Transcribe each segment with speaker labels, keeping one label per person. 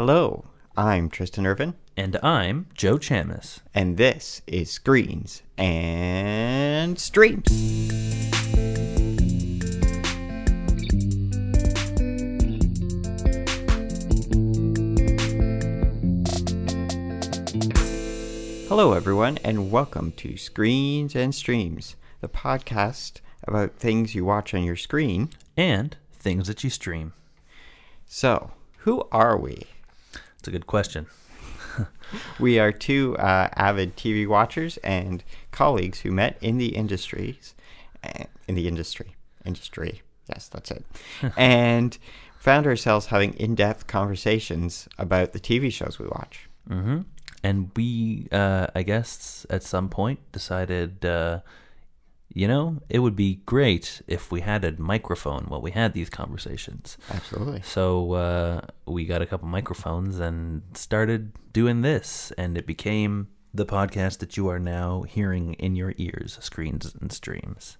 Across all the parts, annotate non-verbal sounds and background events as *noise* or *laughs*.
Speaker 1: Hello, I'm Tristan Irvin,
Speaker 2: And I'm Joe Chamis.
Speaker 1: and this is Screens and Streams. Hello, everyone, and welcome to Screens and Streams, the podcast about things you watch on your screen.
Speaker 2: And things that you stream.
Speaker 1: So, who are we?
Speaker 2: A good question. *laughs*
Speaker 1: We are two uh, avid TV watchers and colleagues who met in the industries, uh, in the industry, industry. Yes, that's it, *laughs* and found ourselves having in-depth conversations about the TV shows we watch.
Speaker 2: hmm And we, uh, I guess, at some point decided, uh, you know, it would be great if we had a microphone while we had these conversations.
Speaker 1: Absolutely.
Speaker 2: So uh, we got a couple microphones and started doing this, and it became the podcast that you are now hearing in your ears, screens and streams.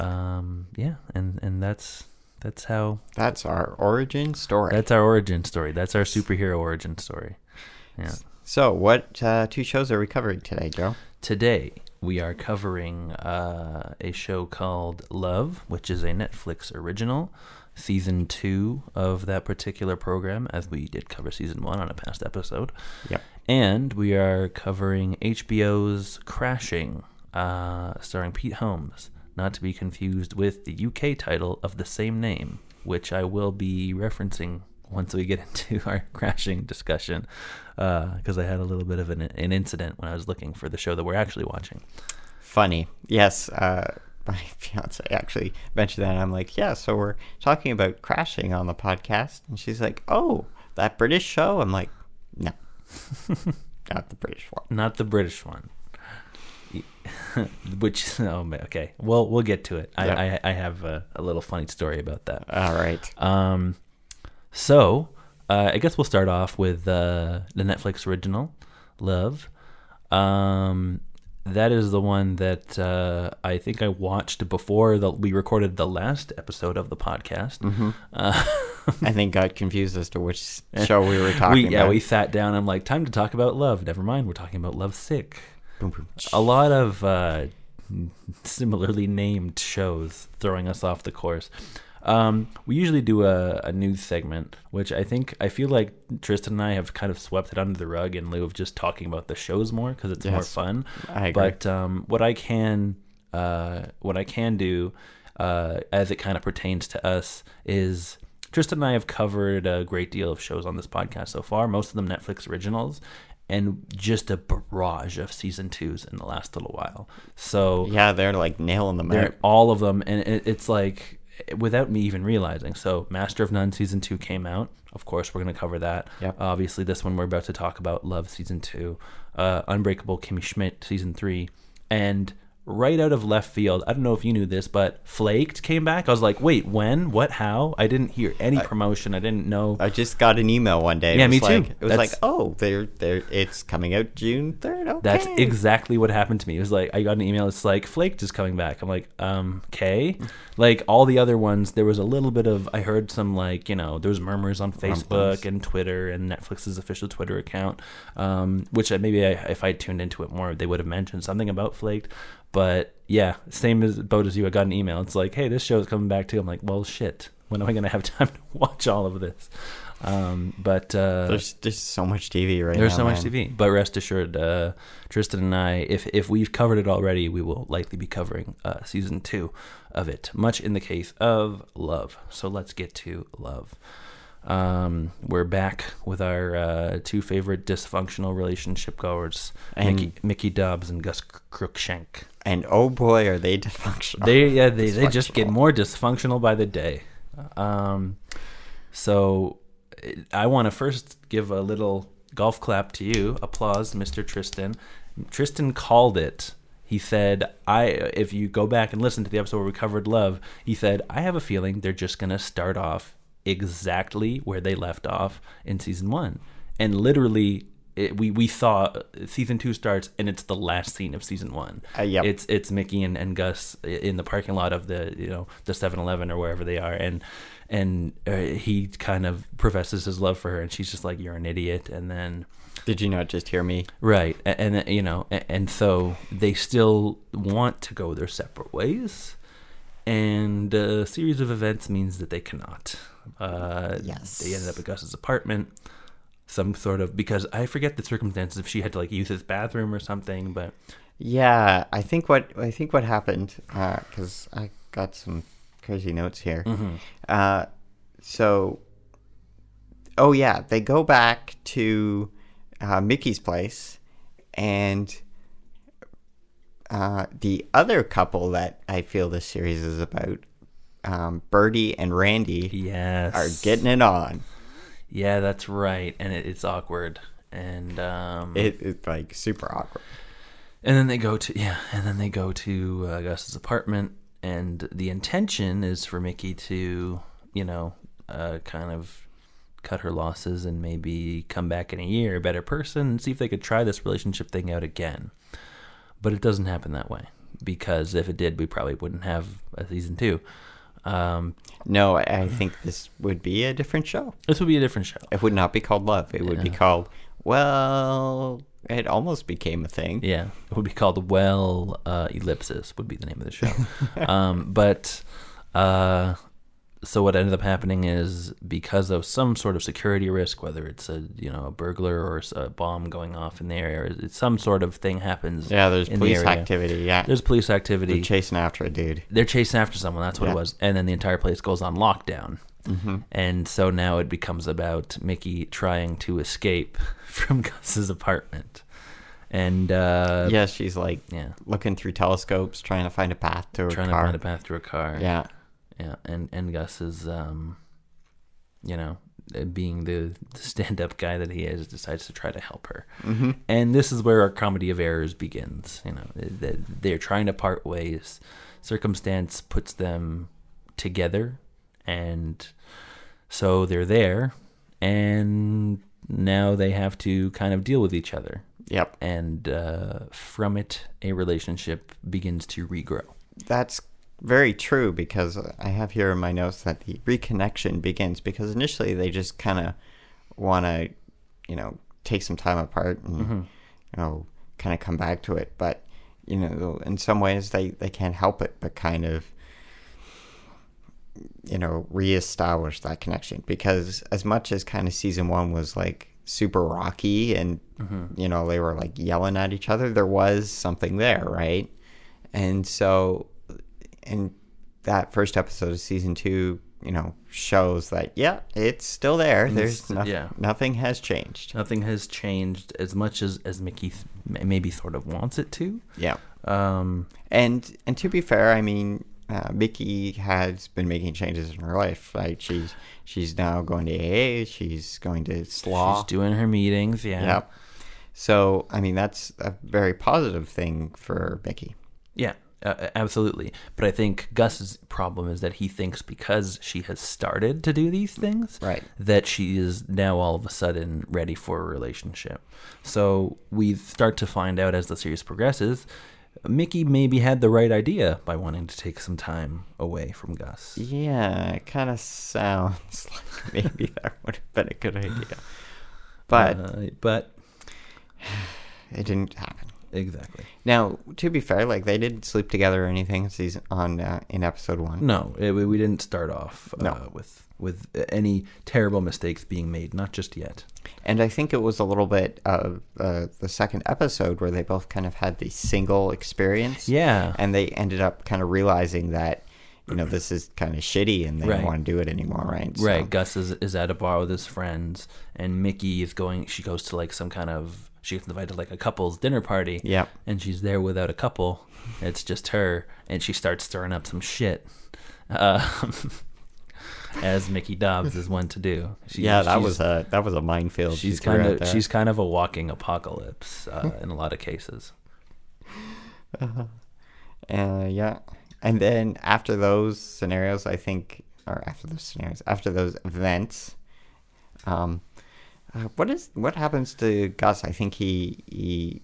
Speaker 2: Um, yeah, and and that's that's how
Speaker 1: That's our origin story.
Speaker 2: that's our origin story. That's our superhero origin story. Yeah.
Speaker 1: so, what uh, two shows are we covering today, Joe?
Speaker 2: Today we are covering uh, a show called Love, which is a Netflix original, season two of that particular program, as we did cover season one on a past episode.
Speaker 1: Yep.
Speaker 2: And we are covering HBO's Crashing, uh, starring Pete Holmes, not to be confused with the UK title of the same name, which I will be referencing once we get *laughs* into our crashing discussion, because I had a little bit of an, an incident when I was looking for the show that we're actually watching.
Speaker 1: Funny. Yes, uh, *laughs* my fiance actually mentioned that. And I'm like, yeah, so we're talking about crashing on the podcast. And she's like, oh, that British show? I'm like, no, *laughs* not the British one.
Speaker 2: Not the British one. Which oh ma- okay, well we'll get to it. I
Speaker 1: Yeah.
Speaker 2: I, I have a, a little funny story about that.
Speaker 1: All right.
Speaker 2: Um, so uh, I guess we'll start off with uh, the Netflix original, Love. Um, that is the one that uh, I think I watched before the, we recorded the last episode of the podcast.
Speaker 1: Mm-hmm.
Speaker 2: Uh, *laughs*
Speaker 1: I think got confused as to which *laughs* show we were talking
Speaker 2: we, yeah,
Speaker 1: about.
Speaker 2: we sat down. I'm like, time to talk about Love. Never mind, we're talking about Love Sick.
Speaker 1: Boom, boom.
Speaker 2: A lot of uh, similarly named shows throwing us off the course. Um, we usually do a, a news segment, which I think I feel like Tristan and I have kind of swept it under the rug in lieu of just talking about the shows more because it's more fun.
Speaker 1: I agree.
Speaker 2: But um, what I can uh, what I can do uh, as it kind of pertains to us is Tristan and I have covered a great deal of shows on this podcast so far, most of them Netflix originals, and just a barrage of season twos in the last little while. So
Speaker 1: yeah, they're like nailing them
Speaker 2: they're
Speaker 1: out.
Speaker 2: all of them, and it, it's like without me even realizing. So, Master of None season two came out. Of course, we're going to cover that.
Speaker 1: Yep.
Speaker 2: Obviously, this one we're about to talk about, Love season two, uh, Unbreakable Kimmy Schmidt season three, and right out of left field, I don't know if you knew this, but Flaked came back. I was like, wait, when? What? How? I didn't hear any promotion. I didn't know.
Speaker 1: I just got an email one day. It
Speaker 2: Yeah,
Speaker 1: was
Speaker 2: me too.
Speaker 1: like- It was
Speaker 2: That's-
Speaker 1: like, oh, they're they're it's coming out June third. Okay.
Speaker 2: That's exactly what happened to me. It was like I got an email. It's like Flaked is coming back. I'm like, um, okay. Like all the other ones, there was a little bit of. I heard some like you know there was murmurs on Facebook
Speaker 1: Rumblings.
Speaker 2: and Twitter and Netflix's official Twitter account, um, which maybe I, if I tuned into it more, they would have mentioned something about Flaked. But yeah, same as boat as you. I got an email. It's like, hey, this show is coming back too. I'm like, well, shit. When am I gonna have *laughs* time to watch all of this? Um, but uh,
Speaker 1: There's there's so much TV right now.
Speaker 2: there's
Speaker 1: now.
Speaker 2: so much
Speaker 1: man.
Speaker 2: TV, but rest assured, uh, Tristan and I, if if we've covered it already, we will likely be covering uh, season two of it. Much in the case of Love. So let's get to Love. Um, we're back with our uh, two favorite dysfunctional relationship goers,
Speaker 1: And-
Speaker 2: Mickey, Mickey Dobbs and Gus Cruikshank.
Speaker 1: And oh boy, are they dysfunctional.
Speaker 2: They yeah they, they just get more dysfunctional by the day. Um, so I want to first give a little golf clap to you, applause, Mr. Tristan. Tristan called it. He said, "I." If you go back and listen to the episode where we covered love, he said, "I have a feeling they're just gonna start off exactly where they left off in season one." And literally it, we we thought season two starts and it's the last scene of season one.
Speaker 1: Uh, yep.
Speaker 2: It's it's Mickey and, and Gus in the parking lot of the you know the 7-Eleven or wherever they are, and and uh, he kind of professes his love for her, and she's just like, "You're an idiot," and then.
Speaker 1: Did you not just hear me?
Speaker 2: Right, and, and uh, you know, and, and so they still want to go their separate ways, and a series of events means that they cannot. Uh,
Speaker 1: Yes.
Speaker 2: they ended up at Gus's apartment, some sort of because I forget the circumstances if she had to like use his bathroom or something, but
Speaker 1: Yeah, I think what I think what happened because I got some crazy notes here. Uh, so, oh yeah, they go back to uh, Mickey's place, and uh, the other couple that I feel this series is about, um, Bertie and Randy,
Speaker 2: yes,
Speaker 1: are getting it on.
Speaker 2: yeah, that's right, and it, it's awkward, and um,
Speaker 1: It, it's like super awkward.
Speaker 2: And then they go to yeah, and then they go to uh, Gus's apartment, and the intention is for Mickey to, you know, uh, kind of cut her losses and maybe come back in a year a better person and see if they could try this relationship thing out again. But it doesn't happen that way because if it did, we probably wouldn't have a season two. Um,
Speaker 1: No, I, think this would be a different show.
Speaker 2: this would be a different show.
Speaker 1: It would not be called Love. It would be called, well, it almost became a thing.
Speaker 2: Yeah, it would be called Well uh, Ellipsis would be the name of the show. *laughs* um, but uh, so what ended up happening is because of some sort of security risk, whether it's a you know a burglar or a bomb going off in the area, or some sort of thing happens.
Speaker 1: Yeah, there's
Speaker 2: the
Speaker 1: police
Speaker 2: area.
Speaker 1: activity. Yeah.
Speaker 2: There's police activity.
Speaker 1: They're chasing after a dude.
Speaker 2: They're chasing after someone. That's what
Speaker 1: Yeah.
Speaker 2: it was, and then the entire place goes on lockdown.
Speaker 1: Mm-hmm.
Speaker 2: And so now it becomes about Mickey trying to escape *laughs* from Gus's apartment, and uh,
Speaker 1: yeah, she's like
Speaker 2: yeah.
Speaker 1: looking through telescopes, trying to find a path to her
Speaker 2: trying
Speaker 1: car.
Speaker 2: to find a path through a car.
Speaker 1: Yeah.
Speaker 2: Yeah. And and Gus is, um, you know, uh, being the, the stand-up guy that he is, decides to try to help her.
Speaker 1: Mm-hmm.
Speaker 2: And this is where our comedy of errors begins. You know, They- they're trying to part ways. Circumstance puts them together, and so they're there, and now they have to kind of deal with each other.
Speaker 1: Yep.
Speaker 2: And uh, from it, a relationship begins to regrow.
Speaker 1: That's very true because I have here in my notes that the reconnection begins because initially they just kind of want to, you know, take some time apart and,
Speaker 2: Mm-hmm.
Speaker 1: you know, kind of come back to it. But, you know, in some ways they, they can't help it but kind of, you know, reestablish that connection because as much as kind of season one was like super rocky and, you know, they were like yelling at each other, there was something there, right? And so, and that first episode of season two, you know, shows that yeah, it's still there. There's nothing.
Speaker 2: yeah.
Speaker 1: Nothing has changed.
Speaker 2: Nothing has changed as much as as Mickey th- maybe sort of wants it to.
Speaker 1: Yeah.
Speaker 2: Um,
Speaker 1: And and to be fair, I mean, uh, Mickey has been making changes in her life. Like She's she's now going to AA. She's going to SLAA.
Speaker 2: she's doing her meetings. Yeah.
Speaker 1: Yep. So I mean, that's a very positive thing for Mickey.
Speaker 2: Yeah. Uh, absolutely. But I think Gus's problem is that he thinks because she has started to do these things,
Speaker 1: Right.
Speaker 2: that she is now all of a sudden ready for a relationship. So we start to find out as the series progresses, Mickey maybe had the right idea by wanting to take some time away from Gus.
Speaker 1: Yeah, it kind of sounds *laughs* like maybe that would have been a good idea, but
Speaker 2: Uh, but *sighs*
Speaker 1: it didn't happen.
Speaker 2: Exactly.
Speaker 1: Now, to be fair, like they didn't sleep together or anything season on uh, in episode one.
Speaker 2: No, it, we didn't start off uh,
Speaker 1: No.
Speaker 2: with with any terrible mistakes being made, not just yet.
Speaker 1: And I think it was a little bit of uh, the second episode where they both kind of had the single experience.
Speaker 2: Yeah.
Speaker 1: And they ended up kind of realizing that, you know, this is kind of shitty and they
Speaker 2: Right.
Speaker 1: don't want to do it anymore, right? So-
Speaker 2: Right. Gus is, is at a bar with his friends, and Mickey is going. She goes to like some kind of. She gets invited to like a couple's dinner party.
Speaker 1: Yep.
Speaker 2: And she's there without a couple. It's just her, and she starts stirring up some shit. Uh, *laughs* as Mickey Dobbs is one to do. She,
Speaker 1: Yeah, that
Speaker 2: she's-
Speaker 1: was a that was a minefield.
Speaker 2: She's kind of she's kind of a walking apocalypse uh, in a lot of cases.
Speaker 1: Uh, yeah. And then after those scenarios, I think, or after those scenarios, after those events, um, Uh, what is what happens to Gus? I think he he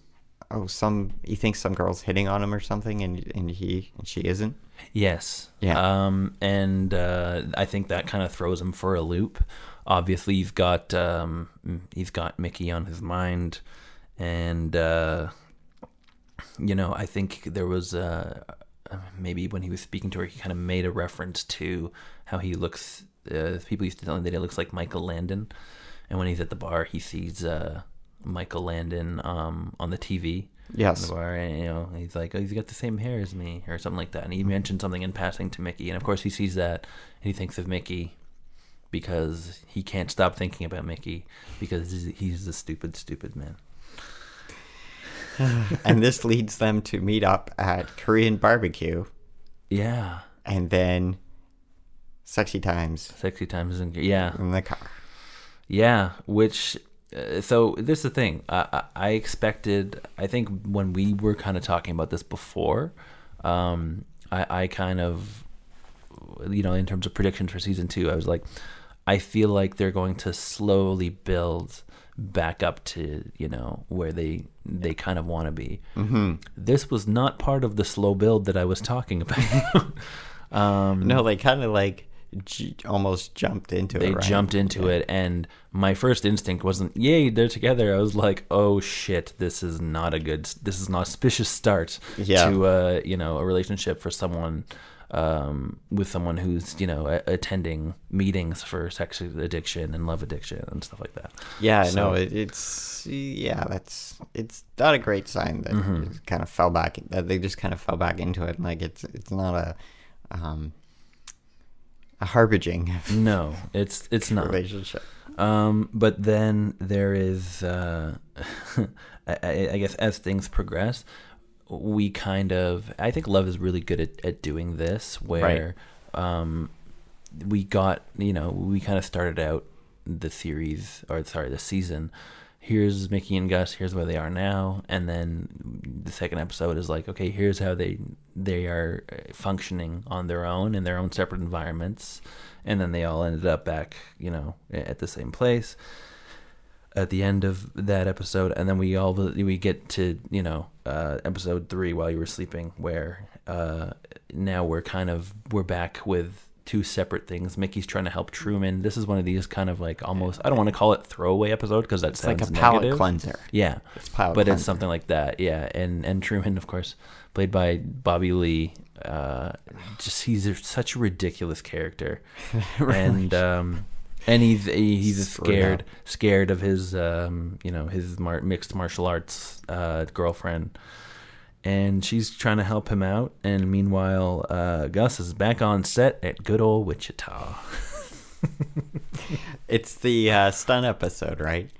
Speaker 1: oh some he thinks some girl's hitting on him or something, and and he and she isn't.
Speaker 2: Yes.
Speaker 1: Yeah.
Speaker 2: Um, and uh, I think that kind of throws him for a loop. Obviously, he's got um, he's got Mickey on his mind, and uh, you know, I think there was uh, maybe when he was speaking to her, he kind of made a reference to how he looks. Uh, people used to tell him that he looks like Michael Landon, and when he's at the bar, he sees uh, Michael Landon um, on the TV.
Speaker 1: Yes.
Speaker 2: in the bar, and, you know, he's like, "Oh, he's got the same hair as me," or something like that. And he mentioned something in passing to Mickey, and of course, he sees that and he thinks of Mickey because he can't stop thinking about Mickey because he's- a stupid, stupid man. *sighs*
Speaker 1: and this leads them to meet up at Korean barbecue,
Speaker 2: Yeah,
Speaker 1: and then sexy times
Speaker 2: sexy times and yeah,
Speaker 1: in the car.
Speaker 2: Yeah, which uh, so this is the thing. I, I I expected. I think when we were kind of talking about this before, um, I I kind of, you know, in terms of predictions for season two, I was like, I feel like they're going to slowly build back up to you know where they they kind of want to be. Mm-hmm. This was not part of the slow build that I was talking about. *laughs* um,
Speaker 1: No, they kind of like j- almost jumped into
Speaker 2: they
Speaker 1: it. right?
Speaker 2: jumped into it and my first instinct wasn't yay they're together i was like oh shit this is not a good this is an auspicious start
Speaker 1: Yeah.
Speaker 2: to uh you know a relationship for someone um with someone who's you know a- attending meetings for sex addiction and love addiction and stuff like that
Speaker 1: Yeah,
Speaker 2: So-
Speaker 1: no, it, it's yeah, that's it's not a great sign that
Speaker 2: Mm-hmm.
Speaker 1: it kind of fell back. That they just kind of fell back into it. Like it's it's not a um a harbinging *laughs*
Speaker 2: no it's it's not
Speaker 1: relationship.
Speaker 2: Um, but then there is, uh, *laughs* I, I I guess, as things progress, we kind of, I think Love is really good at, at doing this, where um, we got, you know, we kind of started out the series, or sorry, the season. Here's Mickey and Gus. Here's where they are now, and then the second episode is like, okay, here's how they they are uh, functioning on their own in their own separate environments, and then they all ended up back, you know, at the same place at the end of that episode, and then we all we get to you know uh, episode three while you were sleeping, where uh, now we're kind of we're back with two separate things. Mickey's trying to help Truman. This is one of these kind of like almost I don't want to call it throwaway episode because that
Speaker 1: It's like a palate
Speaker 2: negative.
Speaker 1: cleanser.
Speaker 2: Yeah,
Speaker 1: It's palate
Speaker 2: but it's something like that. Yeah, and and Truman, of course, played by Bobby Lee. Uh, just he's a, such a ridiculous character, *laughs* and um, and he's he's scared scared of his um, you know his mar- mixed martial arts uh, girlfriend. And she's trying to help him out, and meanwhile, uh, Gus is back on set at good old Witchita. *laughs*
Speaker 1: It's the uh, stun episode, right?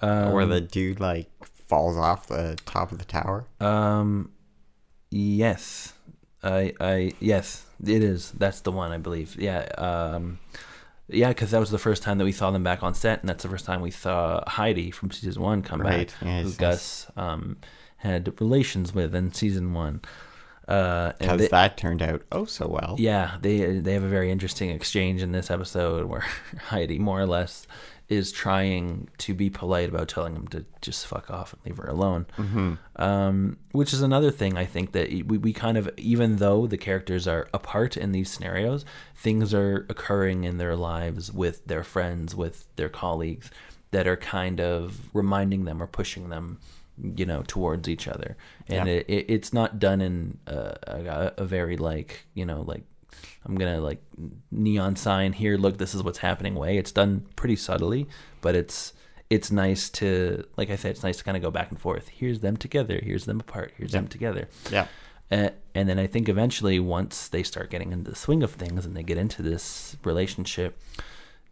Speaker 2: Um,
Speaker 1: Where the dude like falls off the top of the tower.
Speaker 2: Um, yes, I, I, yes, it is. That's the one I believe. Yeah, um, yeah, because that was the first time that we saw them back on set, and that's the first time we saw Heidi from season one come
Speaker 1: Right,
Speaker 2: back,
Speaker 1: yes,
Speaker 2: who
Speaker 1: yes.
Speaker 2: Gus um had relations with in season one. Uh, and
Speaker 1: Because
Speaker 2: they-
Speaker 1: that turned out oh so well.
Speaker 2: yeah, they they have a very interesting exchange in this episode where *laughs* Heidi more or less is trying to be polite about telling him to just fuck off and leave her alone.
Speaker 1: Mm-hmm.
Speaker 2: Um, which is another thing I think that we, we kind of even though the characters are apart in these scenarios, things are occurring in their lives with their friends, with their colleagues that are kind of reminding them or pushing them you know towards each other. And
Speaker 1: Yeah.
Speaker 2: it, it, it's not done in a, a, a very like you know like i'm gonna like neon sign here look this is what's happening way. It's done pretty subtly but it's it's nice to like i said it's nice to kind of go back and forth. Here's them together here's them apart here's them together.
Speaker 1: Yeah.
Speaker 2: uh, and then I think eventually, once they start getting into the swing of things and they get into this relationship,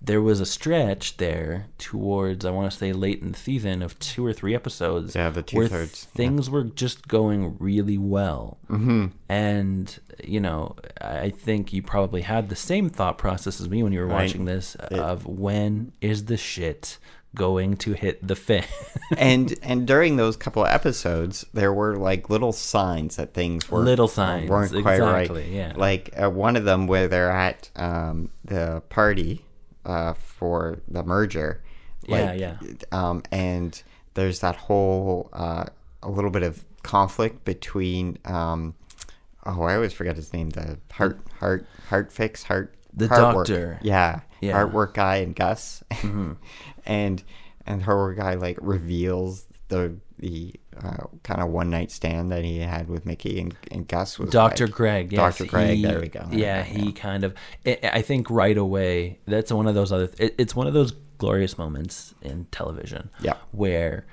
Speaker 2: there was a stretch there towards I want to say late in the season of two or three episodes.
Speaker 1: Yeah, the two-thirds, yeah.
Speaker 2: Things were just going really well, mm-hmm. and you know I think you probably had the same thought process as me when you were watching this of when is the shit going to hit the fan. *laughs*
Speaker 1: and and during those couple of episodes, there were like little signs that things were
Speaker 2: Little signs,
Speaker 1: weren't quite right.
Speaker 2: yeah.
Speaker 1: Like uh, one of them where they're at um, the party uh, for the merger,
Speaker 2: Yeah, yeah.
Speaker 1: Um, and there's that whole uh, a little bit of conflict between um, oh I always forget his name the heart heart heart fix heart
Speaker 2: The
Speaker 1: heart work.
Speaker 2: doctor.
Speaker 1: yeah
Speaker 2: Yeah.
Speaker 1: heart work guy and Gus
Speaker 2: Mm-hmm. *laughs*
Speaker 1: and and her guy like reveals the the uh, kind of one night stand that he had with Mickey and, and Gus was
Speaker 2: Dr.
Speaker 1: like-
Speaker 2: Greg. Yes,
Speaker 1: Dr. Greg,
Speaker 2: he-
Speaker 1: there we go.
Speaker 2: Yeah, he kind of. I I think right away that's one of those other. It, it's one of those glorious moments in television.
Speaker 1: Yeah.
Speaker 2: Where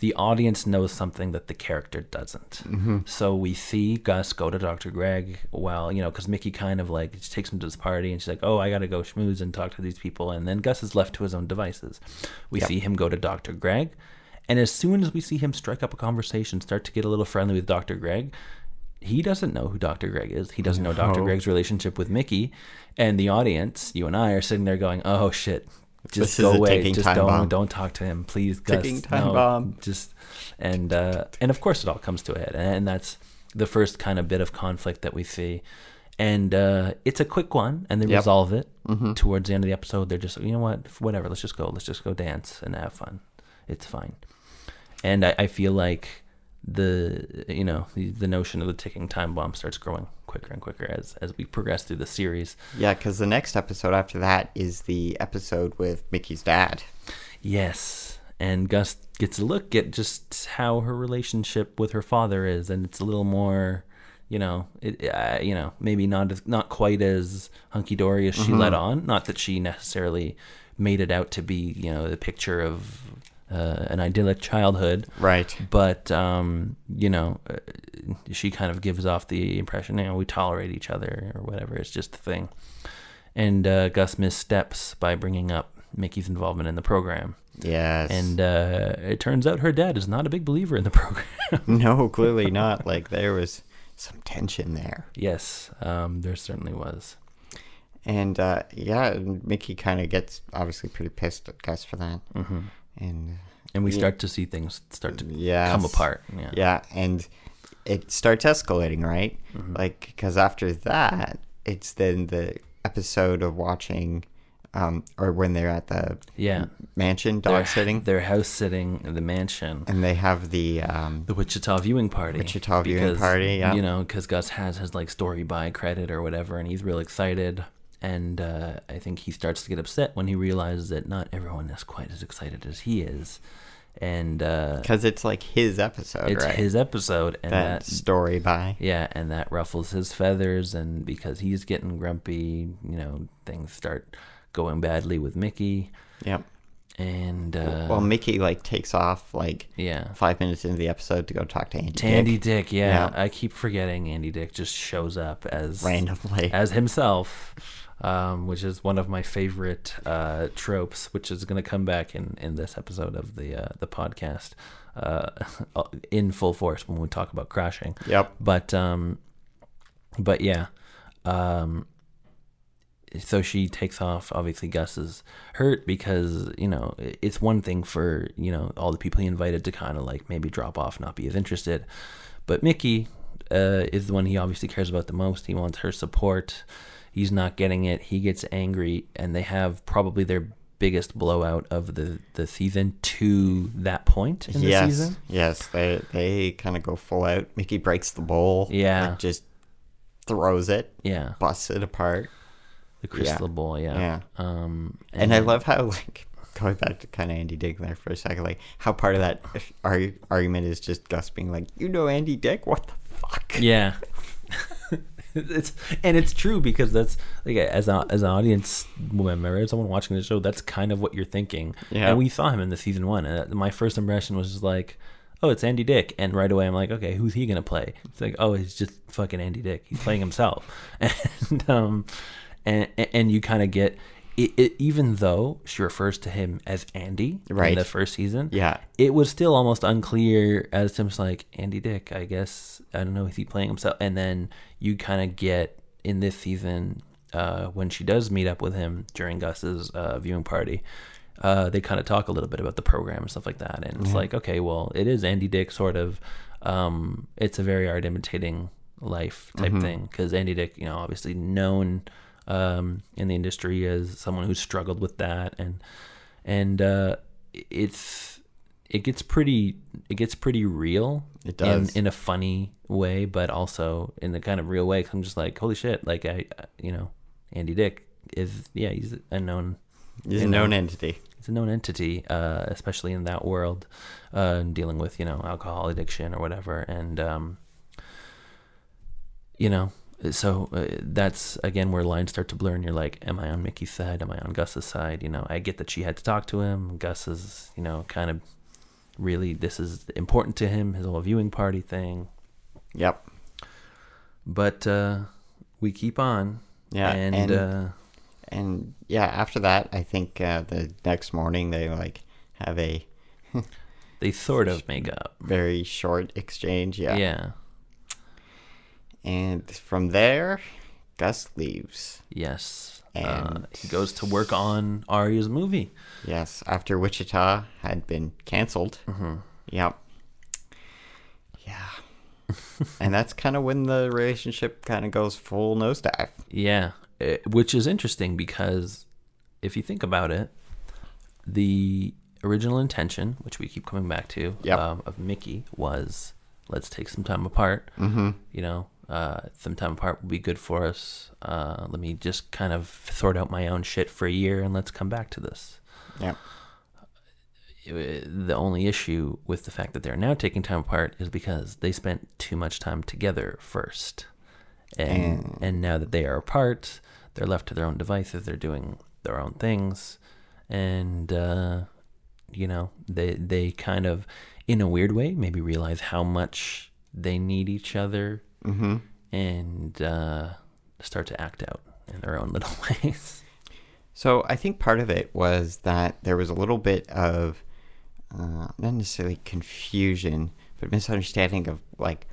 Speaker 2: the audience knows something that the character doesn't.
Speaker 1: Mm-hmm.
Speaker 2: So we see Gus go to Dr. Greg while, you know, because Mickey kind of like takes him to this party and she's like, oh, I got to go schmooze and talk to these people. And then Gus is left to his own devices. We see him go to Dr. Greg. And as soon as we see him strike up a conversation, start to get a little friendly with Dr. Greg, he doesn't know who Dr. Greg is. He doesn't know Dr. Greg's relationship with Mickey. And the audience, you and I, are sitting there going, oh shit. Just
Speaker 1: This
Speaker 2: go away. Just
Speaker 1: time
Speaker 2: don't
Speaker 1: bomb.
Speaker 2: don't talk to him, please. Gus.
Speaker 1: Ticking time
Speaker 2: No,
Speaker 1: bomb.
Speaker 2: Just and uh, and of course it all comes to a head, and that's the first kind of bit of conflict that we see. And uh, it's a quick one, and they
Speaker 1: Yep.
Speaker 2: resolve it towards the end of the episode. They're just, you know what, whatever. Let's just go. Let's just go dance and have fun. It's fine. And I, I feel like the you know the, the notion of the ticking time bomb starts growing quicker and quicker as as we progress through the series.
Speaker 1: Yeah, because the next episode after that is the episode with Mickey's dad.
Speaker 2: Yes, and Gus gets a look at just how her relationship with her father is, and it's a little more, you know, it, uh, you know, maybe not as, not quite as hunky dory as she let on. Not that she necessarily made it out to be, you know, the picture of uh, an idyllic childhood,
Speaker 1: Right.
Speaker 2: but um, you know, uh, she kind of gives off the impression, you know, we tolerate each other or whatever. It's just a thing. And uh, Gus missteps by bringing up Mickey's involvement in the program.
Speaker 1: Yes.
Speaker 2: And uh, it turns out her dad is not a big believer in the *laughs* program. *laughs*
Speaker 1: no, clearly not. Like there was some tension there.
Speaker 2: yes, um, there certainly was.
Speaker 1: And uh, yeah, Mickey kind of gets obviously pretty pissed at Gus for that. Mm-hmm. And
Speaker 2: And we
Speaker 1: Yeah.
Speaker 2: start to see things start to
Speaker 1: yeah,
Speaker 2: come apart. Yeah.
Speaker 1: Yeah, and it starts escalating, right?
Speaker 2: Mm-hmm.
Speaker 1: Like because after that, it's then the episode of watching, um, or when they're at the
Speaker 2: Yeah.
Speaker 1: mansion dog
Speaker 2: They're-
Speaker 1: sitting,
Speaker 2: They're house sitting the mansion.
Speaker 1: and they have the um,
Speaker 2: the Witchita viewing party.
Speaker 1: Witchita viewing party, yeah.
Speaker 2: You know, because Gus has his like story by credit or whatever, and he's real excited. And uh, I think he starts to get upset when he realizes that not everyone is quite as excited as he is. And uh,
Speaker 1: because it's like his episode,
Speaker 2: it's
Speaker 1: right?
Speaker 2: his episode, and
Speaker 1: that
Speaker 2: that,
Speaker 1: story by
Speaker 2: yeah, and that ruffles his feathers. And because he's getting grumpy, you know, things start going badly with Mickey.
Speaker 1: yep.
Speaker 2: And uh,
Speaker 1: well, Mickey like takes off like
Speaker 2: yeah,
Speaker 1: five minutes into the episode to go talk to Andy.
Speaker 2: to Andy
Speaker 1: Dick
Speaker 2: Dick, yeah,
Speaker 1: Yeah.
Speaker 2: I keep forgetting Andy Dick just shows up as
Speaker 1: randomly.
Speaker 2: as himself, um, which is one of my favorite uh, tropes, which is going to come back in, in this episode of the uh, the podcast *laughs* uh, in full force when we talk about crashing.
Speaker 1: Yep.
Speaker 2: But um, but yeah, um, so she takes off. Obviously, Gus is hurt because you know it's one thing for you know all the people he invited to kind of like maybe drop off, not be as interested, but Mickey uh, is the one he obviously cares about the most. He wants her support. He's not getting it. He gets angry, and they have probably their biggest blowout of the the season to that point in the season.
Speaker 1: yes, they they kind of go full out. Mickey breaks the bowl.
Speaker 2: Yeah.
Speaker 1: like, just throws it,
Speaker 2: Yeah,
Speaker 1: busts it apart.
Speaker 2: the crystal ball. Yeah.
Speaker 1: Yeah.
Speaker 2: Um,
Speaker 1: And I love how like going back to kind of Andy Dick there for a second, like how part of that argu- argument is just Gus being like, "You know Andy Dick? What the fuck?"
Speaker 2: Yeah. *laughs* it's and it's true because that's like as a, as an audience member, as someone watching the show, that's kind of what you're thinking.
Speaker 1: Yeah.
Speaker 2: And we saw him in the season one, and my first impression was just like, "Oh, it's Andy Dick," and right away I'm like, "Okay, who's he gonna play?" It's like, "Oh, he's just fucking Andy Dick. He's playing himself," *laughs* and um, and and you kind of get. It, it, even though she refers to him as Andy
Speaker 1: Right.
Speaker 2: in the first season,
Speaker 1: Yeah.
Speaker 2: it was still almost unclear as to like Andy Dick, I guess. I don't know if he playing himself. And then you kind of get in this season uh, when she does meet up with him during Gus's uh, viewing party. Uh, they kind of talk a little bit about the program and stuff like that, and it's like, okay, well, it is Andy Dick, sort of. Um, it's a very art imitating life type thing because Andy Dick, you know, obviously known um, in the industry as someone who struggled with that and and uh, it's it gets pretty it gets pretty real.
Speaker 1: It does.
Speaker 2: in in a funny way, but also in the kind of real way. 'cause I'm just like, holy shit! Like I, I- you know, Andy Dick is yeah, he's a known
Speaker 1: He's a
Speaker 2: you know,
Speaker 1: known entity.
Speaker 2: he's a known entity, uh, especially in that world, uh, dealing with you know alcohol addiction or whatever, and um, you know, so uh, that's again where lines start to blur, and you're like, am I on Mickey's side? Am I on Gus's side? You know, I get that she had to talk to him. Gus is you know kind of really this is important to him, his whole viewing party thing,
Speaker 1: Yep.
Speaker 2: but uh, we keep on,
Speaker 1: Yeah.
Speaker 2: and,
Speaker 1: And,
Speaker 2: uh,
Speaker 1: and yeah, after that, I think uh, the next morning they like have a
Speaker 2: they sort of *laughs* make up.
Speaker 1: very short exchange. Yeah.
Speaker 2: yeah.
Speaker 1: And from there, Gus leaves.
Speaker 2: Yes. uh,
Speaker 1: And-
Speaker 2: he goes to work on Arya's movie.
Speaker 1: Yes, after Witchita had been canceled.
Speaker 2: Mm-hmm.
Speaker 1: Yep. Yeah. and that's kind of when the relationship kind of goes full nosedive.
Speaker 2: Yeah, eh, which is interesting because if you think about it, the original intention, which we keep coming back to,
Speaker 1: Yep.
Speaker 2: um, of Mickey was let's take some time apart. Mm-hmm. You know, uh, some time apart will be good for us. Uh, let me just kind of sort out my own shit for a year and let's come back to this.
Speaker 1: Yep.
Speaker 2: Uh, the only issue with the fact that they're now taking time apart is because they spent too much time together first. And and now that they are apart, they're left to their own devices, they're doing their own things and uh you know, they they kind of in a weird way maybe realize how much they need each other
Speaker 1: Mm-hmm.
Speaker 2: and uh start to act out in their own *laughs* little ways.
Speaker 1: So I think part of it was that there was a little bit of uh, not necessarily confusion, but misunderstanding of like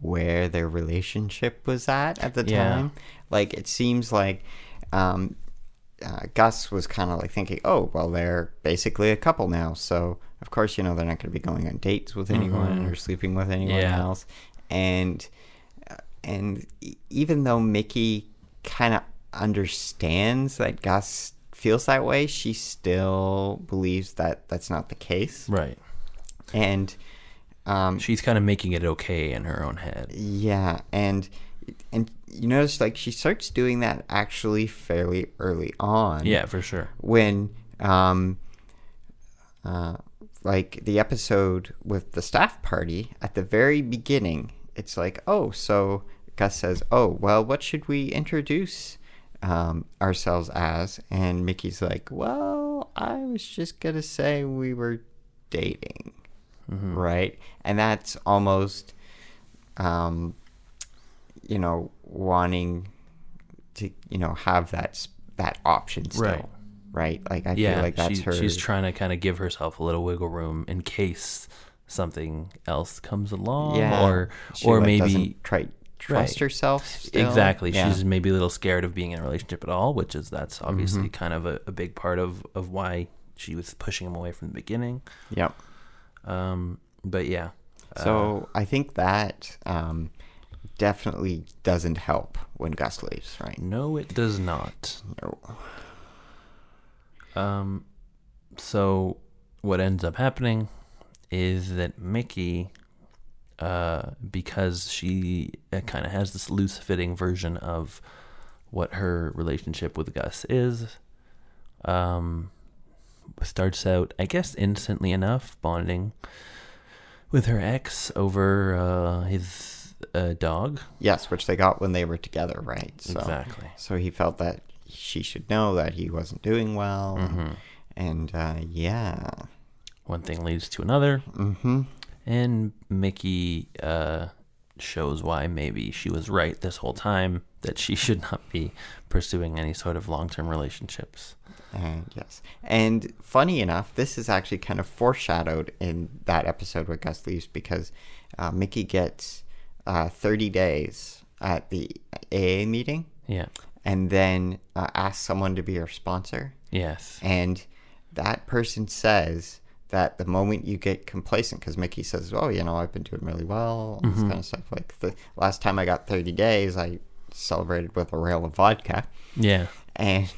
Speaker 1: where their relationship was at at the
Speaker 2: Yeah.
Speaker 1: time. Like it seems like um, uh, Gus was kind of like thinking, oh, well, they're basically a couple now, so of course you know they're not going to be going on dates with anyone or sleeping with anyone
Speaker 2: Yeah.
Speaker 1: else, and and even though Mickey kind of understands that Gus feels that way, she still believes that that's not the case.
Speaker 2: Right.
Speaker 1: And um,
Speaker 2: She's kind of making it okay in her own head.
Speaker 1: yeah, and and you notice like she starts doing that actually fairly early on.
Speaker 2: Yeah, for sure.
Speaker 1: when um uh like the episode with the staff party at the very beginning it's like oh so gus says oh well what should we introduce um, ourselves as? And mickey's like well i was just gonna say we were dating. Right? And that's almost um you know wanting to you know have that that option still.
Speaker 2: Right.
Speaker 1: right? Like i
Speaker 2: yeah,
Speaker 1: feel like that's
Speaker 2: she's,
Speaker 1: her
Speaker 2: she's trying to kind of give herself a little wiggle room in case something else comes along,
Speaker 1: yeah
Speaker 2: or
Speaker 1: She,
Speaker 2: or
Speaker 1: like,
Speaker 2: maybe
Speaker 1: try trust
Speaker 2: Right.
Speaker 1: herself still.
Speaker 2: exactly
Speaker 1: Yeah.
Speaker 2: she's maybe a little scared of being in a relationship at all, which is that's obviously
Speaker 1: Mm-hmm.
Speaker 2: kind of a, a big part of of why she was pushing him away from the beginning.
Speaker 1: yep
Speaker 2: Um, but yeah, uh,
Speaker 1: so i think that um definitely doesn't help when gus leaves right
Speaker 2: no, it does not.
Speaker 1: No.
Speaker 2: Um, so what ends up happening is that Mickey, uh, because she kind of has this loose fitting version of what her relationship with Gus is, um, starts out, I guess, innocently enough, bonding with her ex over uh, his uh, dog.
Speaker 1: yes which they got when they were together right so
Speaker 2: Exactly.
Speaker 1: so he felt that she should know that he wasn't doing well
Speaker 2: Mm-hmm.
Speaker 1: and uh yeah
Speaker 2: One thing leads to another.
Speaker 1: mm-hmm
Speaker 2: And Mickey uh, shows why maybe she was right this whole time that she *laughs* should not be pursuing any sort of long term relationships.
Speaker 1: And yes. And funny enough, this is actually kind of foreshadowed in that episode where Gus leaves because uh, Mickey gets uh, 30 days at the AA meeting
Speaker 2: Yeah.
Speaker 1: and then uh, asks someone to be her sponsor.
Speaker 2: Yes.
Speaker 1: And that person says that the moment you get complacent, because Mickey says, Oh, you know, I've been doing really well, all this kind of stuff. Like the last time I got 30 days, I celebrated with a rail of vodka
Speaker 2: Yeah.
Speaker 1: and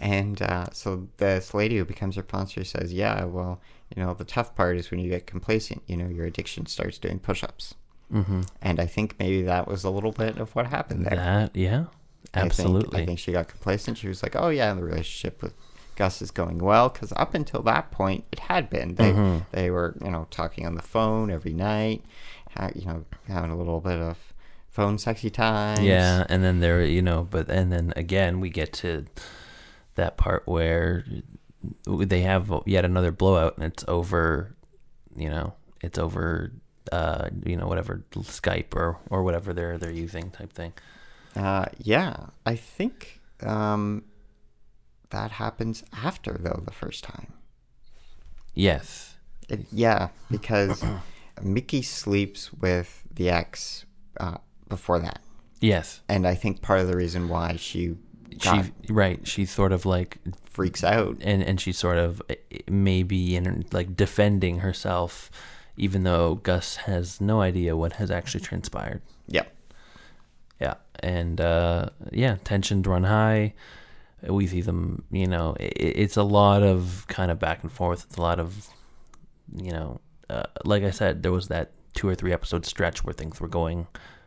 Speaker 1: And uh, so this lady who becomes her sponsor says, "Yeah, well, you know, the tough part is when you get complacent. You know, your addiction starts doing push-ups."
Speaker 2: Mm-hmm.
Speaker 1: And I think maybe that was a little bit of what happened there.
Speaker 2: That yeah,
Speaker 1: I think-
Speaker 2: absolutely.
Speaker 1: I think, she got complacent. She was like, "Oh yeah, the relationship with Gus is going well," because up until that point, it had been. They
Speaker 2: Mhm.
Speaker 1: they were you know talking on the phone every night, ha- you know having a little bit of phone sexy time.
Speaker 2: Yeah, and then there, you know, but and then again we get to that part where they have yet another blowout, and it's over. You know, it's over. Uh, you know, whatever Skype or or whatever they're they're using type thing.
Speaker 1: Uh, yeah, I think um, that happens after though the first time.
Speaker 2: Yes.
Speaker 1: It, yeah, because *clears throat* Mickey sleeps with the ex uh, before that,
Speaker 2: Yes.
Speaker 1: and I think part of the reason why she got,
Speaker 2: She right. She's sort of like
Speaker 1: freaks out.
Speaker 2: and and she's sort of eh, maybe in like defending herself, even though Gus has no idea what has actually transpired.
Speaker 1: Yep.
Speaker 2: Yeah, and uh, yeah, tensions run high. We see them, you know, i it's a lot of kind of back and forth. It's a lot of, you know, uh, like I said, there was that two or three episode stretch where things were going,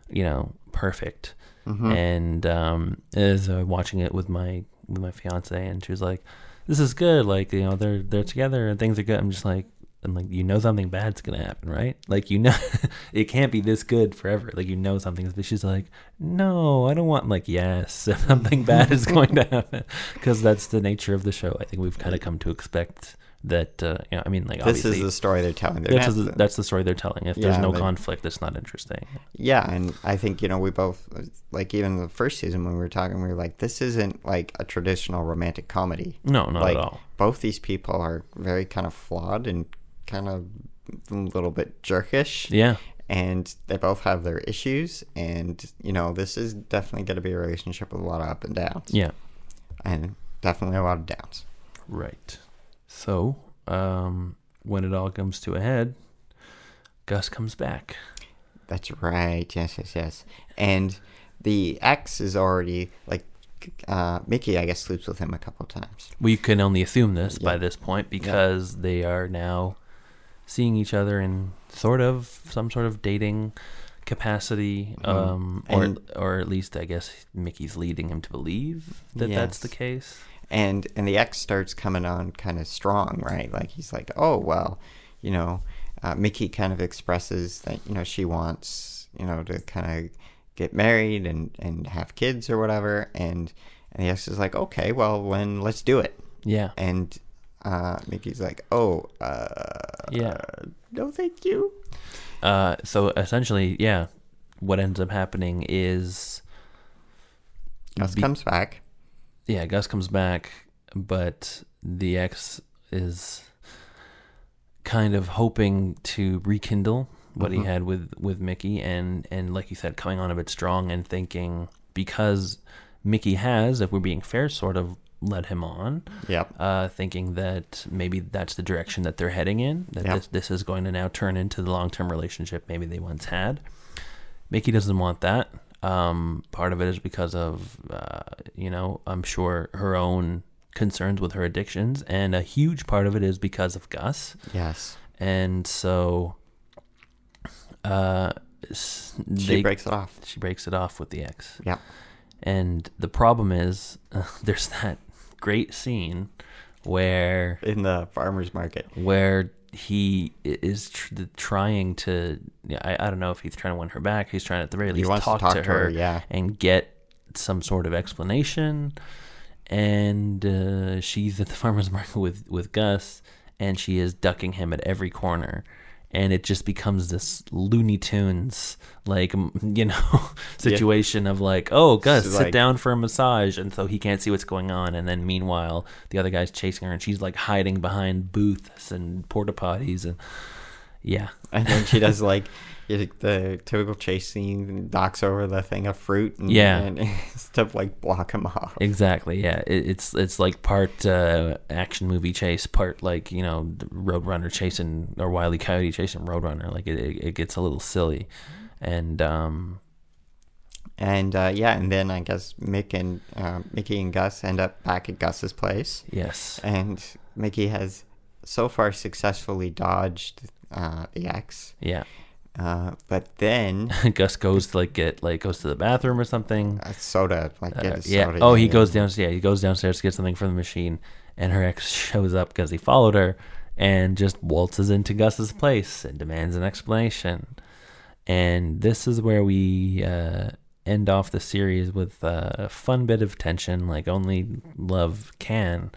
Speaker 2: you know, perfect.
Speaker 1: Mm-hmm.
Speaker 2: And um, as uh, watching it with my with my fiance, and she was like, "This is good. Like, you know, they're they're together and things are good." I'm just like, I'm like, you know, something bad's gonna happen, right? Like, you know, *laughs* it can't be this good forever. Like, you know, something's. But she's like, "No, I don't want." I'm like, yes, *laughs* something bad is *laughs* going to happen because that's the nature of the show. I think we've kind of come to expect that. Uh, you know, I mean, like,
Speaker 1: This is the story they're telling. They're
Speaker 2: that's, the, that's the story they're telling. If there's no
Speaker 1: but-
Speaker 2: conflict, it's not interesting.
Speaker 1: Yeah, and I think you know we both like even the first season when we were talking, we were like, this isn't like a traditional romantic comedy.
Speaker 2: No, not
Speaker 1: like
Speaker 2: at all.
Speaker 1: both these people are very kind of flawed and kind of a little bit jerkish.
Speaker 2: Yeah.
Speaker 1: and they both have their issues, and you know this is definitely going to be a relationship with a lot of up and downs.
Speaker 2: Yeah.
Speaker 1: and definitely a lot of downs.
Speaker 2: Right. So, um, when it all comes to a head, Gus comes back.
Speaker 1: That's right. Yes, yes, yes. And the ex is already like uh, Mickey. I guess sleeps with him a couple of times.
Speaker 2: We can only assume this by this point because they are now seeing each other in sort of some sort of dating capacity,
Speaker 1: Mhm.
Speaker 2: um, or
Speaker 1: And-
Speaker 2: or at least I guess Mickey's leading him to believe that that's the case.
Speaker 1: and and the ex starts coming on kind of strong, right? Like he's like, oh well, you know, uh, Mickey kind of expresses that you know she wants you know to kind of get married and and have kids or whatever, and and the ex is like, okay, well then let's do it,
Speaker 2: Yeah.
Speaker 1: and uh, Mickey's like, oh, uh,
Speaker 2: Yeah.
Speaker 1: no, thank you.
Speaker 2: Uh, so essentially, yeah, what ends up happening is
Speaker 1: Gus comes back.
Speaker 2: yeah, Gus comes back, but the ex is kind of hoping to rekindle what
Speaker 1: Mhm.
Speaker 2: he had with with Mickey, and and like you said, coming on a bit strong and thinking because Mickey has, if we're being fair, sort of led him on,
Speaker 1: Yep.
Speaker 2: uh, thinking that maybe that's the direction that they're heading in. That
Speaker 1: Yep.
Speaker 2: this, this is going to now turn into the long term relationship maybe they once had. Mickey doesn't want that. Um, part of it is because of, uh, you know, I'm sure her own concerns with her addictions, and a huge part of it is because of Gus.
Speaker 1: Yes.
Speaker 2: And so, uh, s-
Speaker 1: She breaks it off.
Speaker 2: she breaks it off with the ex.
Speaker 1: Yeah.
Speaker 2: And the problem is, uh, *laughs* there's that great scene where
Speaker 1: In the farmer's market.
Speaker 2: where he is tr- trying to yeah, I, I don't know if he's trying to win her back he's trying to at the very least
Speaker 1: wants to
Speaker 2: talk,
Speaker 1: talk
Speaker 2: to
Speaker 1: to her,
Speaker 2: her
Speaker 1: yeah.
Speaker 2: and get some sort of explanation and uh, she's at the *laughs* farmer's market with with gus and she is ducking him at every corner and it just becomes this looney tunes like *laughs* you know situation of like oh gus sit
Speaker 1: like-
Speaker 2: down for a massage and so he can't see what's going on and then meanwhile the other guy's chasing her and she's like hiding behind booths and porta potties and yeah.
Speaker 1: And then she does *laughs* like the typical chase scene, knocks over the thing of fruit, and,
Speaker 2: Yeah.
Speaker 1: and *laughs* to like block him off.
Speaker 2: exactly yeah it, it's it's like part uh, action movie chase part like you know roadrunner chasing or wily E. coyote chasing roadrunner like it, it, it gets a little silly and um
Speaker 1: And uh, yeah, and then I guess Mick and uh, Mickey and Gus end up back at Gus's place,
Speaker 2: Yes.
Speaker 1: and Mickey has so far successfully dodged uh, the ex.
Speaker 2: Yeah.
Speaker 1: Uh, but then *laughs*
Speaker 2: Gus goes to like get like goes to the bathroom or something.
Speaker 1: a soda, like get
Speaker 2: Uh,
Speaker 1: a
Speaker 2: yeah.
Speaker 1: soda.
Speaker 2: Oh, he goes downstairs. Yeah, he goes downstairs to get something from the machine, and her ex *laughs* shows up because he followed her, and just waltzes into Gus's place and demands an explanation. And this is where we uh, end off the series with a fun bit of tension, like only love can,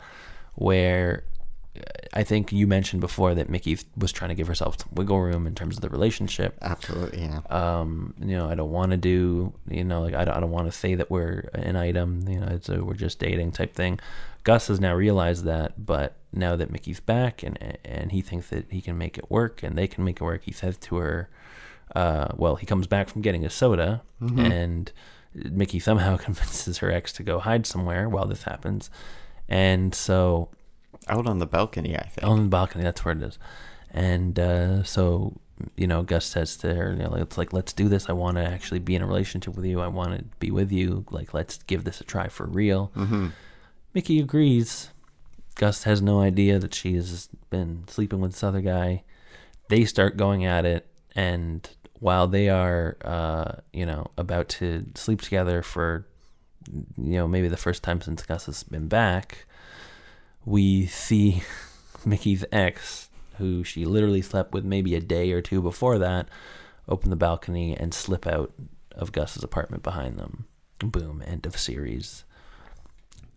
Speaker 2: where uh, I think you mentioned before that Mickey was trying to give herself some wiggle room in terms of the relationship
Speaker 1: Absolutely, yeah.
Speaker 2: um, you know, I don't want to do, you know, like I don't, I don't want to say that we're an item, you know, it's a, we're just dating type thing. Gus has now realized that, but now that Mickey's back and and he thinks that he can make it work and they can make it work, he says to her, uh, well, he comes back from getting a soda and Mickey somehow *laughs* convinces her ex to go hide somewhere while this happens, and so
Speaker 1: Out on the balcony, I think.
Speaker 2: on the balcony. That's where it is. And uh, so, you know, Gus says to her, you know, it's like, let's do this. I want to actually be in a relationship with you. I want to be with you. Like, let's give this a try for real.
Speaker 1: Mm-hmm.
Speaker 2: Mickey agrees. Gus has no idea that she has been sleeping with this other guy. They start going at it, and while they are, uh, you know, about to sleep together for, you know, maybe the first time since Gus has been back, we see *laughs* Mickey's ex, who she literally slept with maybe a day or two before that, open the balcony and slip out of Gus's apartment behind them. Boom, end of series.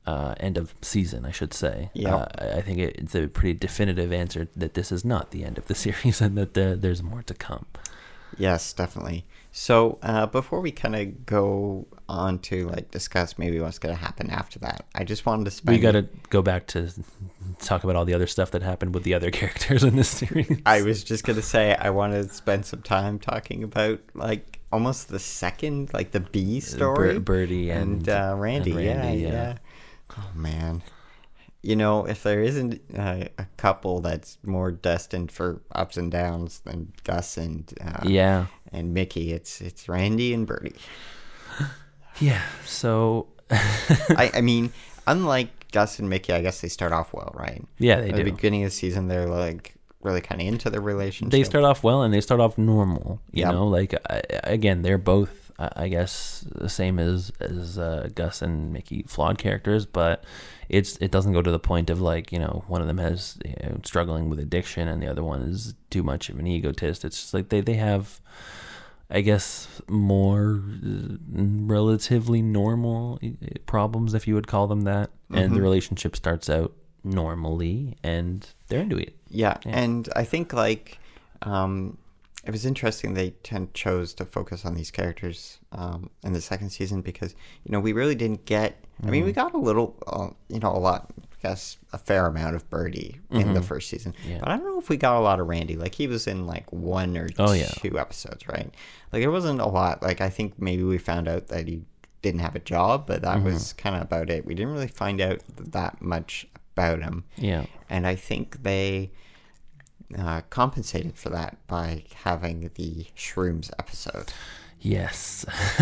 Speaker 2: Uh, end of season, I should say.
Speaker 1: Yeah.
Speaker 2: Uh, I think it, it's a pretty definitive answer that this is not the end of the *laughs* series and that the, there's more to come.
Speaker 1: Yes, definitely. So uh, before we kind of go on to like discuss maybe what's going to happen after that, I just wanted to spend.
Speaker 2: We got to go back to talk about all the other stuff that happened with the other *laughs* characters in this series.
Speaker 1: I was just going to say I want to spend some time talking about like almost the second, like the B story,
Speaker 2: Bir- Bertie and,
Speaker 1: and, uh, Randy.
Speaker 2: and
Speaker 1: yeah,
Speaker 2: Randy,
Speaker 1: yeah,
Speaker 2: yeah.
Speaker 1: Oh man. You know, if there isn't uh, a couple that's more destined for ups and downs than Gus and uh,
Speaker 2: yeah.
Speaker 1: and Mickey, it's it's Randy and Bertie. *sighs*
Speaker 2: Yeah. So, *laughs*
Speaker 1: I, I mean, unlike Gus and Mickey, I guess they start off well, right?
Speaker 2: yeah, they
Speaker 1: At the
Speaker 2: do.
Speaker 1: beginning of the season, they're like really kind of into their relationship.
Speaker 2: They start off well and they start off normal. You
Speaker 1: Yep.
Speaker 2: know, like I, again, they're both, I I guess, the same as as uh, Gus and Mickey, flawed characters, but it's it doesn't go to the point of like you know one of them has you know, struggling with addiction and the other one is too much of an egotist. It's just like they they have. I guess more uh, relatively normal problems, if you would call them that, and the
Speaker 1: Mhm.
Speaker 2: relationship starts out normally, and they're into it.
Speaker 1: Yeah,
Speaker 2: Yeah.
Speaker 1: and I think like um, it was interesting they ten- chose to focus on these characters um, in the second season because you know we really didn't get. I mean, we
Speaker 2: Mm.
Speaker 1: got a little, uh, you know, a lot. I guess a fair amount of Bertie in the first season,
Speaker 2: Mm-hmm. Yeah.
Speaker 1: but I don't know if we got a lot of Randy. Like he was in like one or
Speaker 2: Oh, yeah.
Speaker 1: two episodes, right? Like it wasn't a lot. Like I think maybe we found out that he didn't have a job, but that
Speaker 2: Mm-hmm.
Speaker 1: was kind of about it. We didn't really find out that much about him
Speaker 2: Yeah.
Speaker 1: and I think they uh, compensated for that by having the shrooms episode.
Speaker 2: Yes, *laughs*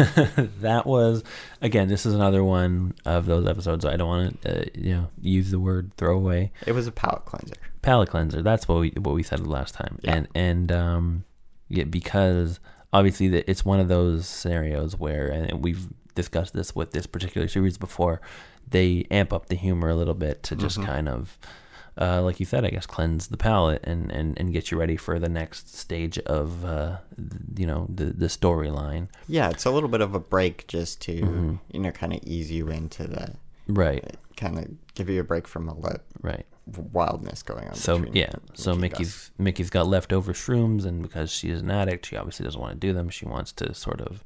Speaker 2: that was again. This is another one of those episodes. I don't want to, uh, you know, use the word throwaway.
Speaker 1: It was a palate cleanser.
Speaker 2: Palate cleanser. That's what we what we said last time.
Speaker 1: Yeah.
Speaker 2: And and um, yeah, because obviously that it's one of those scenarios where, and we've discussed this with this particular series before. They amp up the humor a little bit to just kind of. Uh, like you said, I guess cleanse the palate and, and, and get you ready for the next stage of uh, you know the the storyline.
Speaker 1: Yeah, it's a little bit of a break just to
Speaker 2: Mm-hmm.
Speaker 1: you know kind of ease you into the
Speaker 2: Right,
Speaker 1: kind of give you a break from all the
Speaker 2: right.
Speaker 1: wildness going on.
Speaker 2: So yeah, so
Speaker 1: Mickey and Gus.
Speaker 2: Mickey's Mickey's got leftover shrooms, and because she's an addict, she obviously doesn't want to do them. She wants to sort of,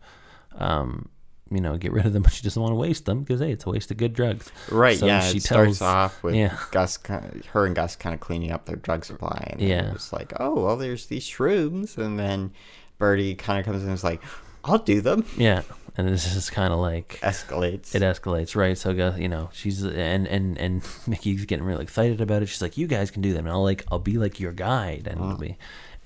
Speaker 2: um, you know, get rid of them, *laughs* but she doesn't want to waste them because hey, it's a waste of good drugs.
Speaker 1: Right,
Speaker 2: So
Speaker 1: yeah.
Speaker 2: she
Speaker 1: it starts off with
Speaker 2: yeah.
Speaker 1: Gus, kind her and Gus kind of cleaning up their drug supply, and
Speaker 2: Yeah.
Speaker 1: it's like, oh, well, there's these shrooms, and then Bertie kind of comes in and is like, I'll do them.
Speaker 2: Yeah, and this is kind of like
Speaker 1: Escalates.
Speaker 2: it escalates, right? So Gus, you know, she's and and and *laughs* Mickey's getting really excited about it. She's like, "You guys can do them," and I'll like I'll be like your guide, and it'll be,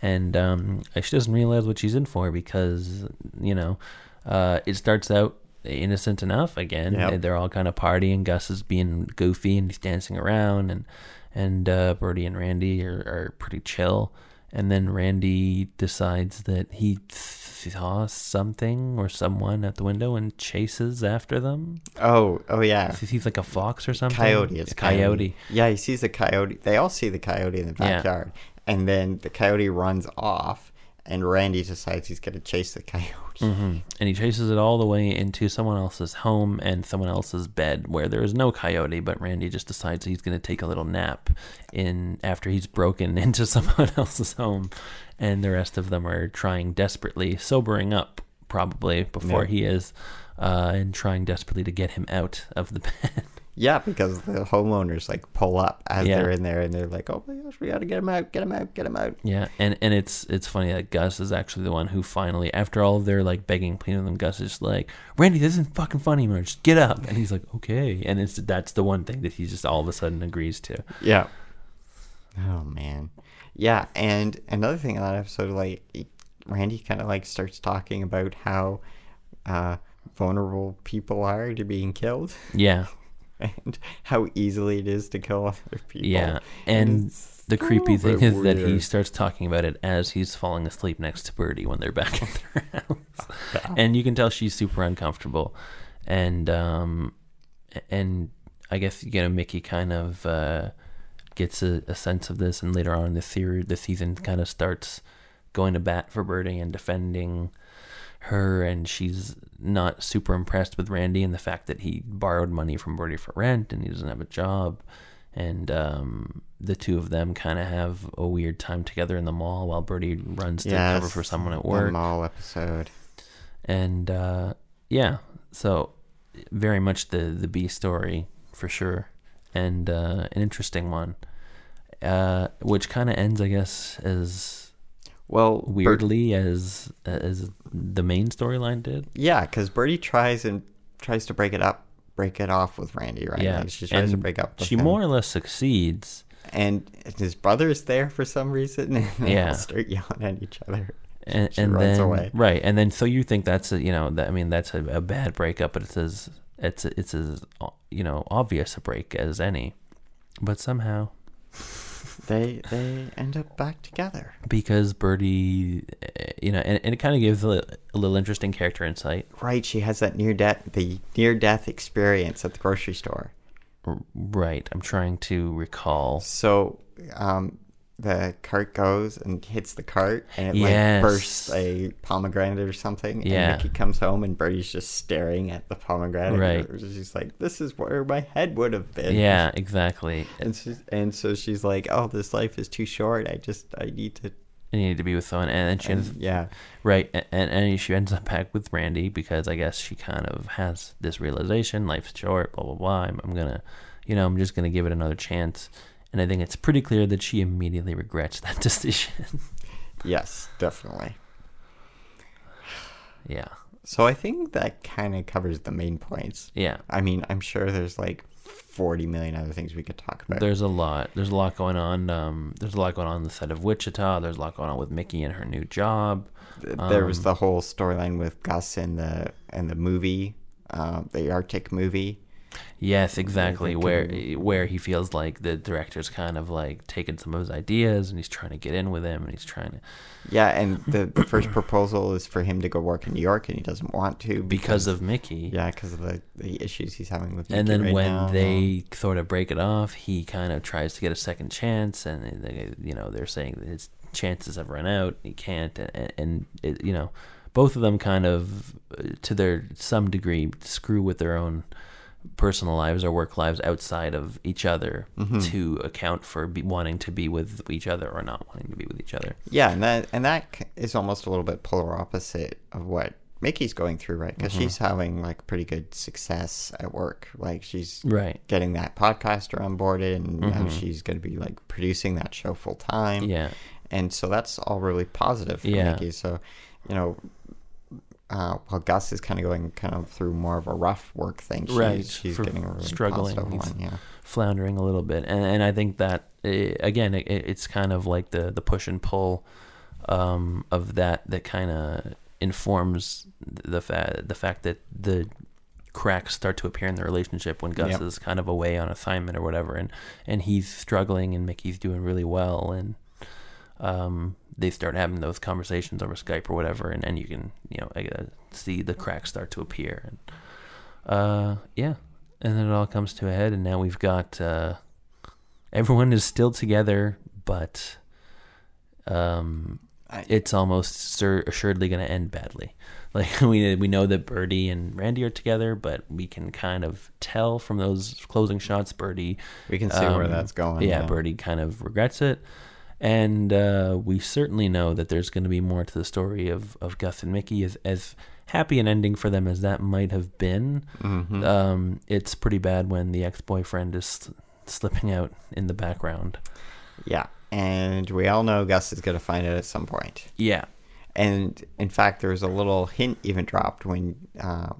Speaker 2: and um, she doesn't realize what she's in for because you know, uh, it starts out innocent enough again.
Speaker 1: Yep.
Speaker 2: They're all kind of partying. Gus is being goofy and he's dancing around, and and uh, Bertie and Randy are, are pretty chill. And then Randy decides that he saw something or someone at the window and chases after them.
Speaker 1: Oh, oh yeah.
Speaker 2: He sees like a fox or something.
Speaker 1: Coyote. It's
Speaker 2: a coyote.
Speaker 1: Yeah, he sees a coyote. They all see the coyote in the
Speaker 2: Yeah.
Speaker 1: backyard, and then the coyote runs off, and Randy decides he's going to chase the coyote.
Speaker 2: hmm And he chases it all the way into someone else's home and someone else's bed where there is no coyote, but Randy just decides he's going to take a little nap in after he's broken *laughs* into someone else's home, and the rest of them are trying desperately, sobering up probably before
Speaker 1: Yeah.
Speaker 2: he is, uh, and trying desperately to get him out of the *laughs* bed.
Speaker 1: Yeah, because the homeowners like pull up as
Speaker 2: Yeah.
Speaker 1: they're in there, and they're like, "Oh my gosh, we got to get him out! Get him out! Get him out!"
Speaker 2: Yeah, and and it's it's funny that Gus is actually the one who finally, after all of their like begging, pleading with Gus is like, Randy, this isn't fucking funny anymore. Just get up. And he's like, okay. And it's that's the one thing that he just all of a sudden agrees to.
Speaker 1: Yeah. Oh man. Yeah, and another thing on that episode, like Randy kind of like starts talking about how uh, vulnerable people are to being killed,
Speaker 2: Yeah,
Speaker 1: and *laughs* how easily it is to kill other people.
Speaker 2: yeah. And
Speaker 1: it's
Speaker 2: the creepy thing is that he starts talking about it as he's falling asleep next to Bertie when they're back *laughs* in their house, *laughs* and you can tell she's super uncomfortable, and um, and I guess you know Mickey kind of uh, gets a, a sense of this, and later on the theory, the season kind of starts going to bat for Bertie and defending her, and she's not super impressed with Randy and the fact that he borrowed money from Bertie for rent and he doesn't have a job, and um, the two of them kind of have a weird time together in the mall while Bertie runs to
Speaker 1: Yes,
Speaker 2: cover for someone at work.
Speaker 1: mall episode.
Speaker 2: and uh, yeah, so very much the the B story for sure, and uh, an interesting one, uh, which kind of ends, I guess, as
Speaker 1: Well, Bert-
Speaker 2: weirdly as as the main storyline did.
Speaker 1: yeah, because Bertie tries and tries to break it up, break it off with Randy, right?
Speaker 2: Yeah,
Speaker 1: Like, she tries to break up. With
Speaker 2: She
Speaker 1: him.
Speaker 2: more or less succeeds,
Speaker 1: and his brother's there for some reason, and they
Speaker 2: Yeah.
Speaker 1: all start yelling at each other.
Speaker 2: and,
Speaker 1: She
Speaker 2: and
Speaker 1: runs
Speaker 2: then
Speaker 1: away.
Speaker 2: right, and then so you think that's a you know that I mean that's a, a bad breakup, but it's as it's it's as you know obvious a break as any, but somehow
Speaker 1: They they end up back together.
Speaker 2: because Bertie, eh, you know, and, and it kind of gives a, a little interesting character insight.
Speaker 1: Right, she has that near death the near death experience at the grocery store.
Speaker 2: R- Right. I'm trying to recall.
Speaker 1: So um, the cart goes and hits the cart, and it
Speaker 2: Yes.
Speaker 1: like bursts a pomegranate or something.
Speaker 2: Yeah.
Speaker 1: And Mickey comes home, and Bertie's just staring at the pomegranate.
Speaker 2: Right.
Speaker 1: She's like, "This is where my head would have been."
Speaker 2: Yeah, exactly.
Speaker 1: And she's, and so she's like, "Oh, this life is too short. I just I need to."
Speaker 2: I need to be with someone, and then she ends,
Speaker 1: and- yeah.
Speaker 2: right, and, and and she ends up back with Randy because I guess she kind of has this realization: life's short, blah blah blah. I'm, I'm gonna, you know, I'm just gonna give it another chance. And I think it's pretty clear that she immediately regrets that *laughs* decision.
Speaker 1: Yes, definitely.
Speaker 2: yeah,
Speaker 1: So I think that kind of covers the main points.
Speaker 2: yeah.
Speaker 1: I mean, I'm sure there's like 40 million other things we could talk about.
Speaker 2: There's a lot. There's a lot going on. Um, there's a lot going on on the set of Witchita. There's a lot going on with Mickey and her new job.
Speaker 1: there was
Speaker 2: um,
Speaker 1: the whole storyline with Gus and the and the movie, uh, the Arctic movie.
Speaker 2: Yes, exactly. Where
Speaker 1: of-
Speaker 2: where he feels like the director's kind of like taking some of his ideas and he's trying to get in with him and he's trying to
Speaker 1: Yeah, and the, the first *coughs* proposal is for him to go work in New York, and he doesn't want to
Speaker 2: because of Mickey.
Speaker 1: yeah, because of the, the issues he's having with.
Speaker 2: And then
Speaker 1: right
Speaker 2: when
Speaker 1: now.
Speaker 2: they sort of break it off, he kind of tries to get a second chance, and they, you know they're saying that his chances have run out. He can't, and, and it, you know, both of them kind of, uh, to their some degree, screw with their own personal lives or work lives outside of each other
Speaker 1: Mm-hmm.
Speaker 2: to account for be, wanting to be with each other or not wanting to be with each other.
Speaker 1: Yeah, and that and that is almost a little bit polar opposite of what Mickey's going through, right? Because
Speaker 2: Mm-hmm.
Speaker 1: she's having like pretty good success at work. Like she's
Speaker 2: Right.
Speaker 1: getting that podcaster onboarded, and now she's going to be like producing that show full time.
Speaker 2: Mm-hmm. Yeah.
Speaker 1: and so that's all really positive for
Speaker 2: Yeah.
Speaker 1: Mickey. So, you know, uh, while Gus is kind of going kind of through more of a rough work thing, she's,
Speaker 2: Right,
Speaker 1: she's
Speaker 2: for
Speaker 1: getting a really
Speaker 2: struggling.
Speaker 1: one. Yeah,
Speaker 2: floundering a little bit, and and I think that eh, again, it, it's kind of like the the push and pull um, of that that kind of informs the fact the fact that the cracks start to appear in the relationship when Gus
Speaker 1: Yep.
Speaker 2: is kind of away on assignment or whatever, and and he's struggling and Mickey's doing really well, and um, they start having those conversations over Skype or whatever, and, and you can you know see the cracks start to appear, and uh, yeah, and then it all comes to a head, and now we've got uh, everyone is still together, but um,
Speaker 1: I-
Speaker 2: it's almost sur- assuredly going to end badly. *laughs* Like we we know that Bertie and Randy are together, but we can kind of tell from those closing shots, Bertie
Speaker 1: We can see where
Speaker 2: um,
Speaker 1: that's going.
Speaker 2: yeah, Bertie kind of regrets it. And uh, we certainly know that there's going to be more to the story of, of Gus and Mickey. As, as happy an ending for them as that might have been,
Speaker 1: Mhm.
Speaker 2: um, it's pretty bad when the ex boyfriend is slipping out in the background.
Speaker 1: Yeah, and we all know Gus is going to find it at some point.
Speaker 2: Yeah.
Speaker 1: And in fact, there was a little hint even dropped when uh,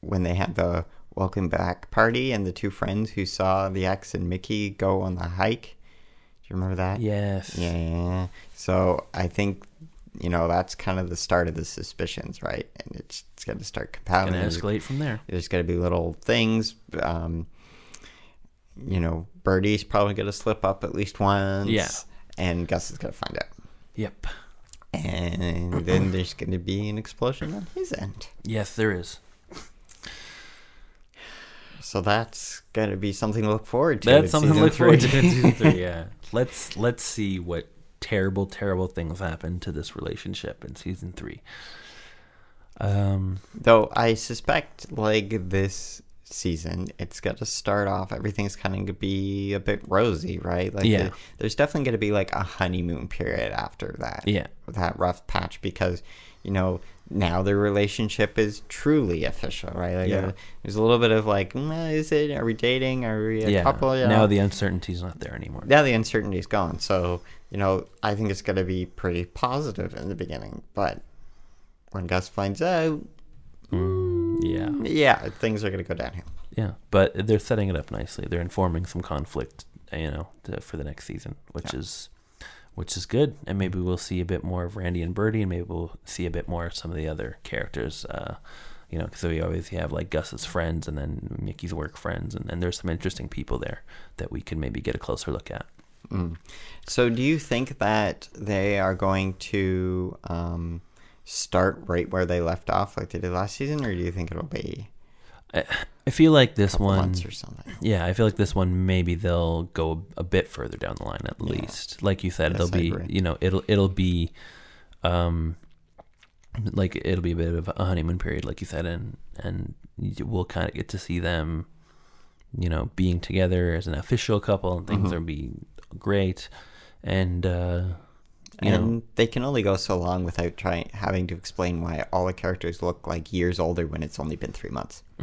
Speaker 1: when they had the welcome back party and the two friends who saw the ex and Mickey go on the hike. Do you remember that?
Speaker 2: Yes.
Speaker 1: Yeah. So I think you know that's kind of the start of the suspicions, right? And it's, it's going to start compounding.
Speaker 2: Going to escalate from there.
Speaker 1: There's going to be little things. Um, you know, Bertie's probably going to slip up at least once.
Speaker 2: Yeah.
Speaker 1: And Gus is going to find out.
Speaker 2: Yep.
Speaker 1: And then *clears throat* there's going to be an explosion on his end.
Speaker 2: Yes, there is.
Speaker 1: So that's going to be something to look forward to.
Speaker 2: That's something to look forward to in season three. Yeah. *laughs* Let's let's see what terrible, terrible things happen to this relationship in season three. Um.
Speaker 1: Though I suspect, like this season, it's got to start off. Everything's kind of going to be a bit rosy, right? Like,
Speaker 2: Yeah.
Speaker 1: the- there's definitely going to be like a honeymoon period after that.
Speaker 2: Yeah.
Speaker 1: that rough patch because you know now their relationship is truly official, right? Like,
Speaker 2: Yeah.
Speaker 1: there's a little bit of like, "Mm, is it? Are we dating? Are we a
Speaker 2: yeah.
Speaker 1: couple? You
Speaker 2: Now the uncertainty's not there anymore.
Speaker 1: now the uncertainty's gone. So you know, I think it's going to be pretty positive in the beginning, but when Gus finds out,
Speaker 2: Mm, yeah.
Speaker 1: yeah, things are going to go downhill.
Speaker 2: Yeah. But they're setting it up nicely. They're informing some conflict, you know, to, for the next season, which
Speaker 1: Yeah.
Speaker 2: is which is good. And maybe we'll see a bit more of Randy and Bertie, and maybe we'll see a bit more of some of the other characters. Uh, you know, because we always have like Gus's friends and then Mickey's work friends, and, and there's some interesting people there that we can maybe get a closer look at.
Speaker 1: Mm. So, do you think that they are going to um, start right where they left off, like they did last season, or do you think it'll be
Speaker 2: I, I feel like this one,
Speaker 1: months or something?
Speaker 2: yeah, I feel like this one maybe they'll go a bit further down the line at
Speaker 1: Yeah.
Speaker 2: least. Like you said, it'll
Speaker 1: I
Speaker 2: be you know it'll it'll be, um, like it'll be a bit of a honeymoon period, like you said, and and you- we'll kind of get to see them, you know, being together as an official couple, and things
Speaker 1: Mhm.
Speaker 2: will be great, and uh, you
Speaker 1: and
Speaker 2: know,
Speaker 1: they can only go so long without trying having to explain why all the characters look like years older when it's only been three months. *laughs*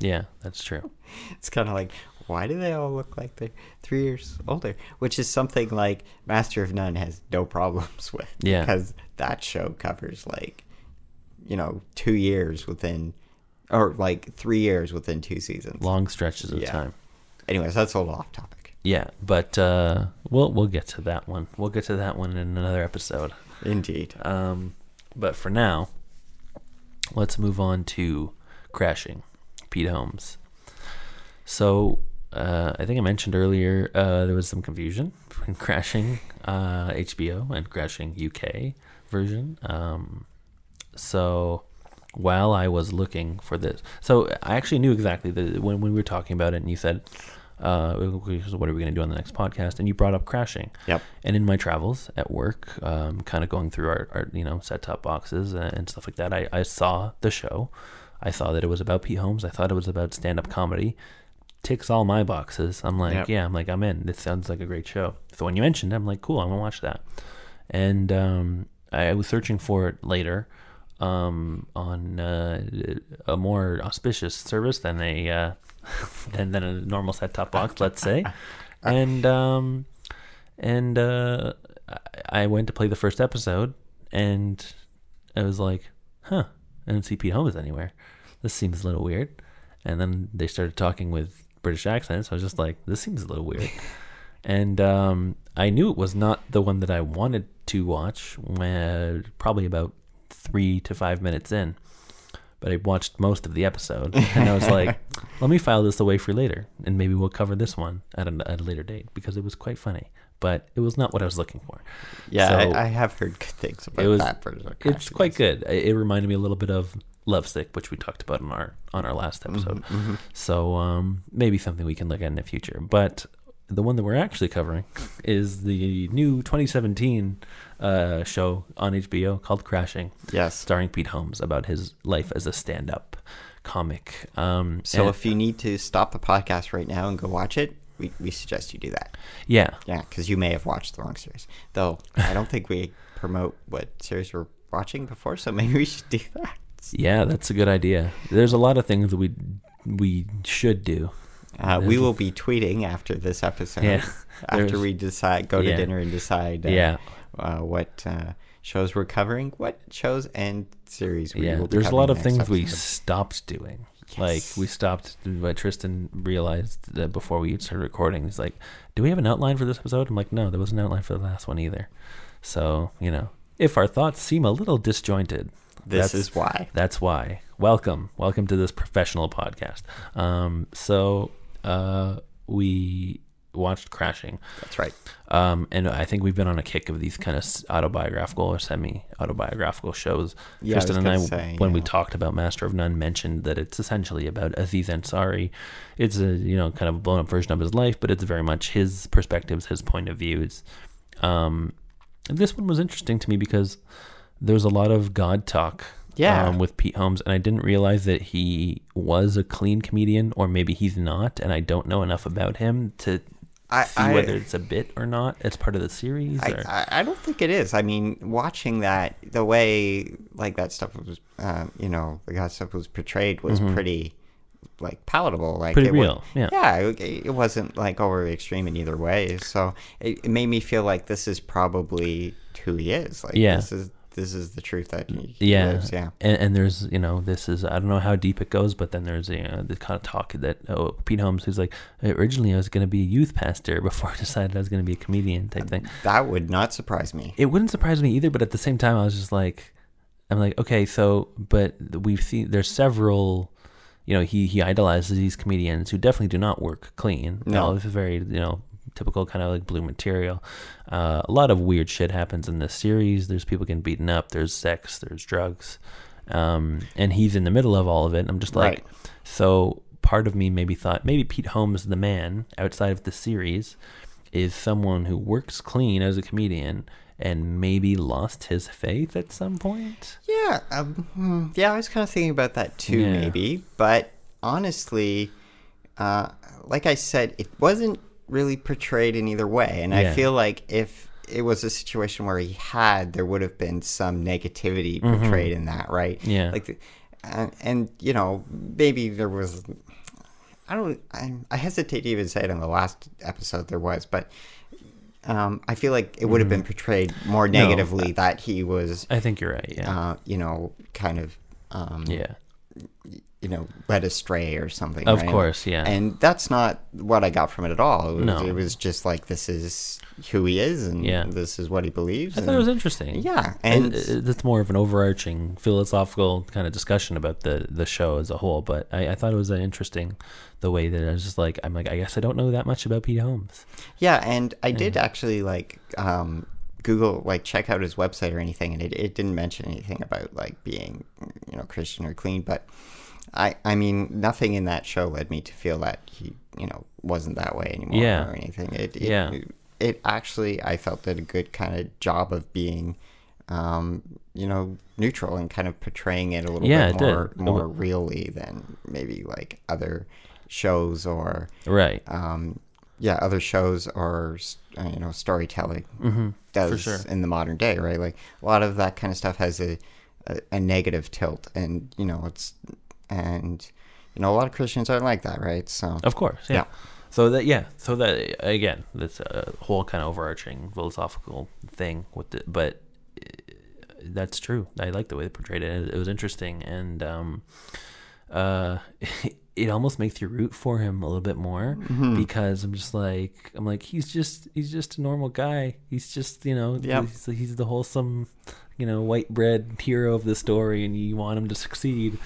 Speaker 2: yeah, that's true. *laughs*
Speaker 1: It's kind of like, why do they all look like they're three years older? Which is something like Master of None has no *laughs* problems with.
Speaker 2: Yeah.
Speaker 1: Because that show covers like, you know, two years within, or like three years within two seasons.
Speaker 2: Long stretches of
Speaker 1: Yeah.
Speaker 2: time.
Speaker 1: Anyways, that's a little off topic.
Speaker 2: Yeah, but uh, we'll we'll get to that one. We'll get to that one in another episode.
Speaker 1: Indeed.
Speaker 2: Um, but for now, let's move on to crashing, Pete Holmes. So uh, I think I mentioned earlier uh, there was some confusion between *laughs* crashing uh, HBO and crashing UK version. Um, so while I was looking for this, so I actually knew exactly the when, when we were talking about it, and you said, uh, "What are we going to do on the next podcast?" And you brought up crashing.
Speaker 1: Yep.
Speaker 2: And in my travels at work, um, kind of going through our, our you know set top boxes and, and stuff like that, I, I saw the show. I saw that it was about Pete Holmes. I thought it was about stand up comedy. Ticks all my boxes. I'm like,
Speaker 1: Yep.
Speaker 2: yeah, I'm like, I'm in. This sounds like a great show. So when you mentioned it, I'm like, cool, I'm gonna watch that. And um, I was searching for it later um, on uh, a more auspicious service than a uh, *laughs* than, than a normal set top box, let's say. *laughs* And um, and uh, I I went to play the first episode, and I was like, "Huh, I don't see Pete Holmes anywhere. This seems a little weird." And then they started talking with British accents. I was just like, "This seems a little weird." *laughs* and um, I knew it was not the one that I wanted to watch. When, probably about three to five minutes in, but I watched most of the episode, and I was *laughs* like, let me file this away for later, and maybe we'll cover this one at a, at a later date because it was quite funny. But it was not what I was looking for.
Speaker 1: Yeah,
Speaker 2: So-
Speaker 1: I, I have heard good things about
Speaker 2: was-
Speaker 1: that version. of
Speaker 2: It's quite good. It it reminded me a little bit of Lovesick, which we talked about on our on our last episode.
Speaker 1: Mm-hmm,
Speaker 2: So um, maybe something we can look at in the future. But the one that we're actually covering is the new 2017 uh, show on HBO called Crashing,
Speaker 1: Yes.
Speaker 2: starring Pete Holmes about his life as a stand-up comic. Um,
Speaker 1: So
Speaker 2: and-
Speaker 1: if you need to stop the podcast right now and go watch it, we, we suggest you do that.
Speaker 2: yeah,
Speaker 1: Yeah, because you may have watched the wrong series. Though I don't think we promote what series we're watching before, so maybe we should do that.
Speaker 2: yeah, that's a good idea. There's a lot of things that we we should do.
Speaker 1: Uh, we will be tweeting after this episode.
Speaker 2: Yeah, *laughs*
Speaker 1: after we decide, go to
Speaker 2: yeah.
Speaker 1: dinner and decide. Uh,
Speaker 2: Yeah.
Speaker 1: Uh, what uh, shows we're covering, what shows and series we
Speaker 2: yeah, there's a lot of things
Speaker 1: next
Speaker 2: we stopped doing. Like we stopped. But Tristan realized that before we started recording, he's like, "Do we have an outline for this episode?" I'm like, "No, there was an outline for the last one either." So you know, if our thoughts seem a little disjointed,
Speaker 1: This
Speaker 2: that's-
Speaker 1: is why.
Speaker 2: That's why. Welcome, welcome to this professional podcast. Um, so uh, we watched Crashing.
Speaker 1: That's right.
Speaker 2: Um, and I think we've been on a kick of these kind of autobiographical or semi-autobiographical shows.
Speaker 1: Yeah, I
Speaker 2: and I,
Speaker 1: say,
Speaker 2: when we talked about Master of None, mentioned that it's essentially about Aziz Ansari. It's a you know kind of a blown-up version of his life, but it's very much his perspectives, his point of views. Um, this one was interesting to me because there's a lot of God talk.
Speaker 1: Yeah.
Speaker 2: Um, with Pete Holmes, and I didn't realize that he was a clean comedian, or maybe he's not, and I don't know enough about him to
Speaker 1: I-
Speaker 2: see
Speaker 1: I-
Speaker 2: whether it's a bit or not. It's part of the series.
Speaker 1: I,
Speaker 2: or?
Speaker 1: I, I don't think it is. I mean, watching that, the way like that stuff was, um, you know, the God stuff was portrayed was pretty like palatable. Like
Speaker 2: Mm-hmm. Pretty
Speaker 1: it
Speaker 2: real, yeah.
Speaker 1: yeah. It, it wasn't like overly extreme in either way. So it, it made me feel like this is probably who he is. Like
Speaker 2: Yeah.
Speaker 1: this is this is the truth that he, he
Speaker 2: yeah,
Speaker 1: lives. Yeah.
Speaker 2: And, and there's you know this is I don't know how deep it goes, but then there's you know the kind of talk that oh Pete Holmes who's like originally I was going to be a youth pastor *laughs* before I decided I was going to be a comedian type thing.
Speaker 1: That would not surprise me.
Speaker 2: It wouldn't surprise me either, but at the same time I was just like I'm like okay so but we've seen there's several you know he he idolizes these comedians who definitely do not work clean.
Speaker 1: No.
Speaker 2: This is very you know typical kind of like blue material. Uh, a lot of weird shit happens in this series. There's people getting beaten up. There's sex. There's drugs, um, and he's in the middle of all of it. And I'm just like,
Speaker 1: Right.
Speaker 2: so part of me maybe thought maybe Pete Holmes, the man outside of the series, is someone who works clean as a comedian and maybe lost his faith at some point.
Speaker 1: Yeah, um, hmm, yeah, I was kind of thinking about that too,
Speaker 2: Yeah.
Speaker 1: maybe. But honestly, uh, like I said, it wasn't really portrayed in either way, and I feel like if it was a situation where he had, there would have been some negativity portrayed in that, right?
Speaker 2: Mm-hmm. Yeah.
Speaker 1: like, the, and, and you know, maybe there was. I don't. I, I hesitate to even say it in the last episode there was, but. Um, I feel like it would have been portrayed more
Speaker 2: Mm-hmm. No,
Speaker 1: negatively that he was
Speaker 2: I think you're right. Yeah.
Speaker 1: uh, you know, kind of, um,
Speaker 2: yeah.
Speaker 1: You know, led astray or something.
Speaker 2: Of
Speaker 1: right?
Speaker 2: course, yeah.
Speaker 1: And that's not what I got from it at all. It was,
Speaker 2: No.
Speaker 1: it was just like this is who he is, and
Speaker 2: Yeah.
Speaker 1: this is what he believes.
Speaker 2: I
Speaker 1: and,
Speaker 2: thought it was interesting.
Speaker 1: Yeah,
Speaker 2: and
Speaker 1: and
Speaker 2: it's more of an overarching philosophical kind of discussion about the the show as a whole. But I, I thought it was uh, interesting the way that I was just like, I'm like, I guess I don't know that much about Pete Holmes.
Speaker 1: yeah, and I did actually like um, Google, like check out his website or anything, and it, it didn't mention anything about like being, you know, Christian or clean, but. I, I mean, nothing in that show led me to feel that he, you know, wasn't that way anymore
Speaker 2: Yeah.
Speaker 1: or anything. It, it,
Speaker 2: Yeah.
Speaker 1: It actually, I felt did a good kind of job of being, um, you know, neutral and kind of portraying it a little
Speaker 2: Yeah,
Speaker 1: bit more, more
Speaker 2: wa-
Speaker 1: really than maybe like other shows or,
Speaker 2: Right.
Speaker 1: um, yeah, other shows or uh, you know storytelling does
Speaker 2: Mm-hmm. sure.
Speaker 1: in the modern day, right? Like a lot of that kind of stuff has a, a a negative tilt, and you know it's and you know a lot of Christians aren't like that, right? So
Speaker 2: Of course. Yeah.
Speaker 1: Yeah.
Speaker 2: So that yeah. So that again, that's a whole kind of overarching philosophical thing with the, but uh, that's true. I like the way they portrayed it. It was interesting and um uh *laughs* it almost makes you root for him a little bit more
Speaker 1: Mm-hmm.
Speaker 2: because I'm just like I'm like he's just he's just a normal guy. He's just you know
Speaker 1: Yep.
Speaker 2: he's, he's the wholesome you know white bread hero of the story, and you want him to succeed.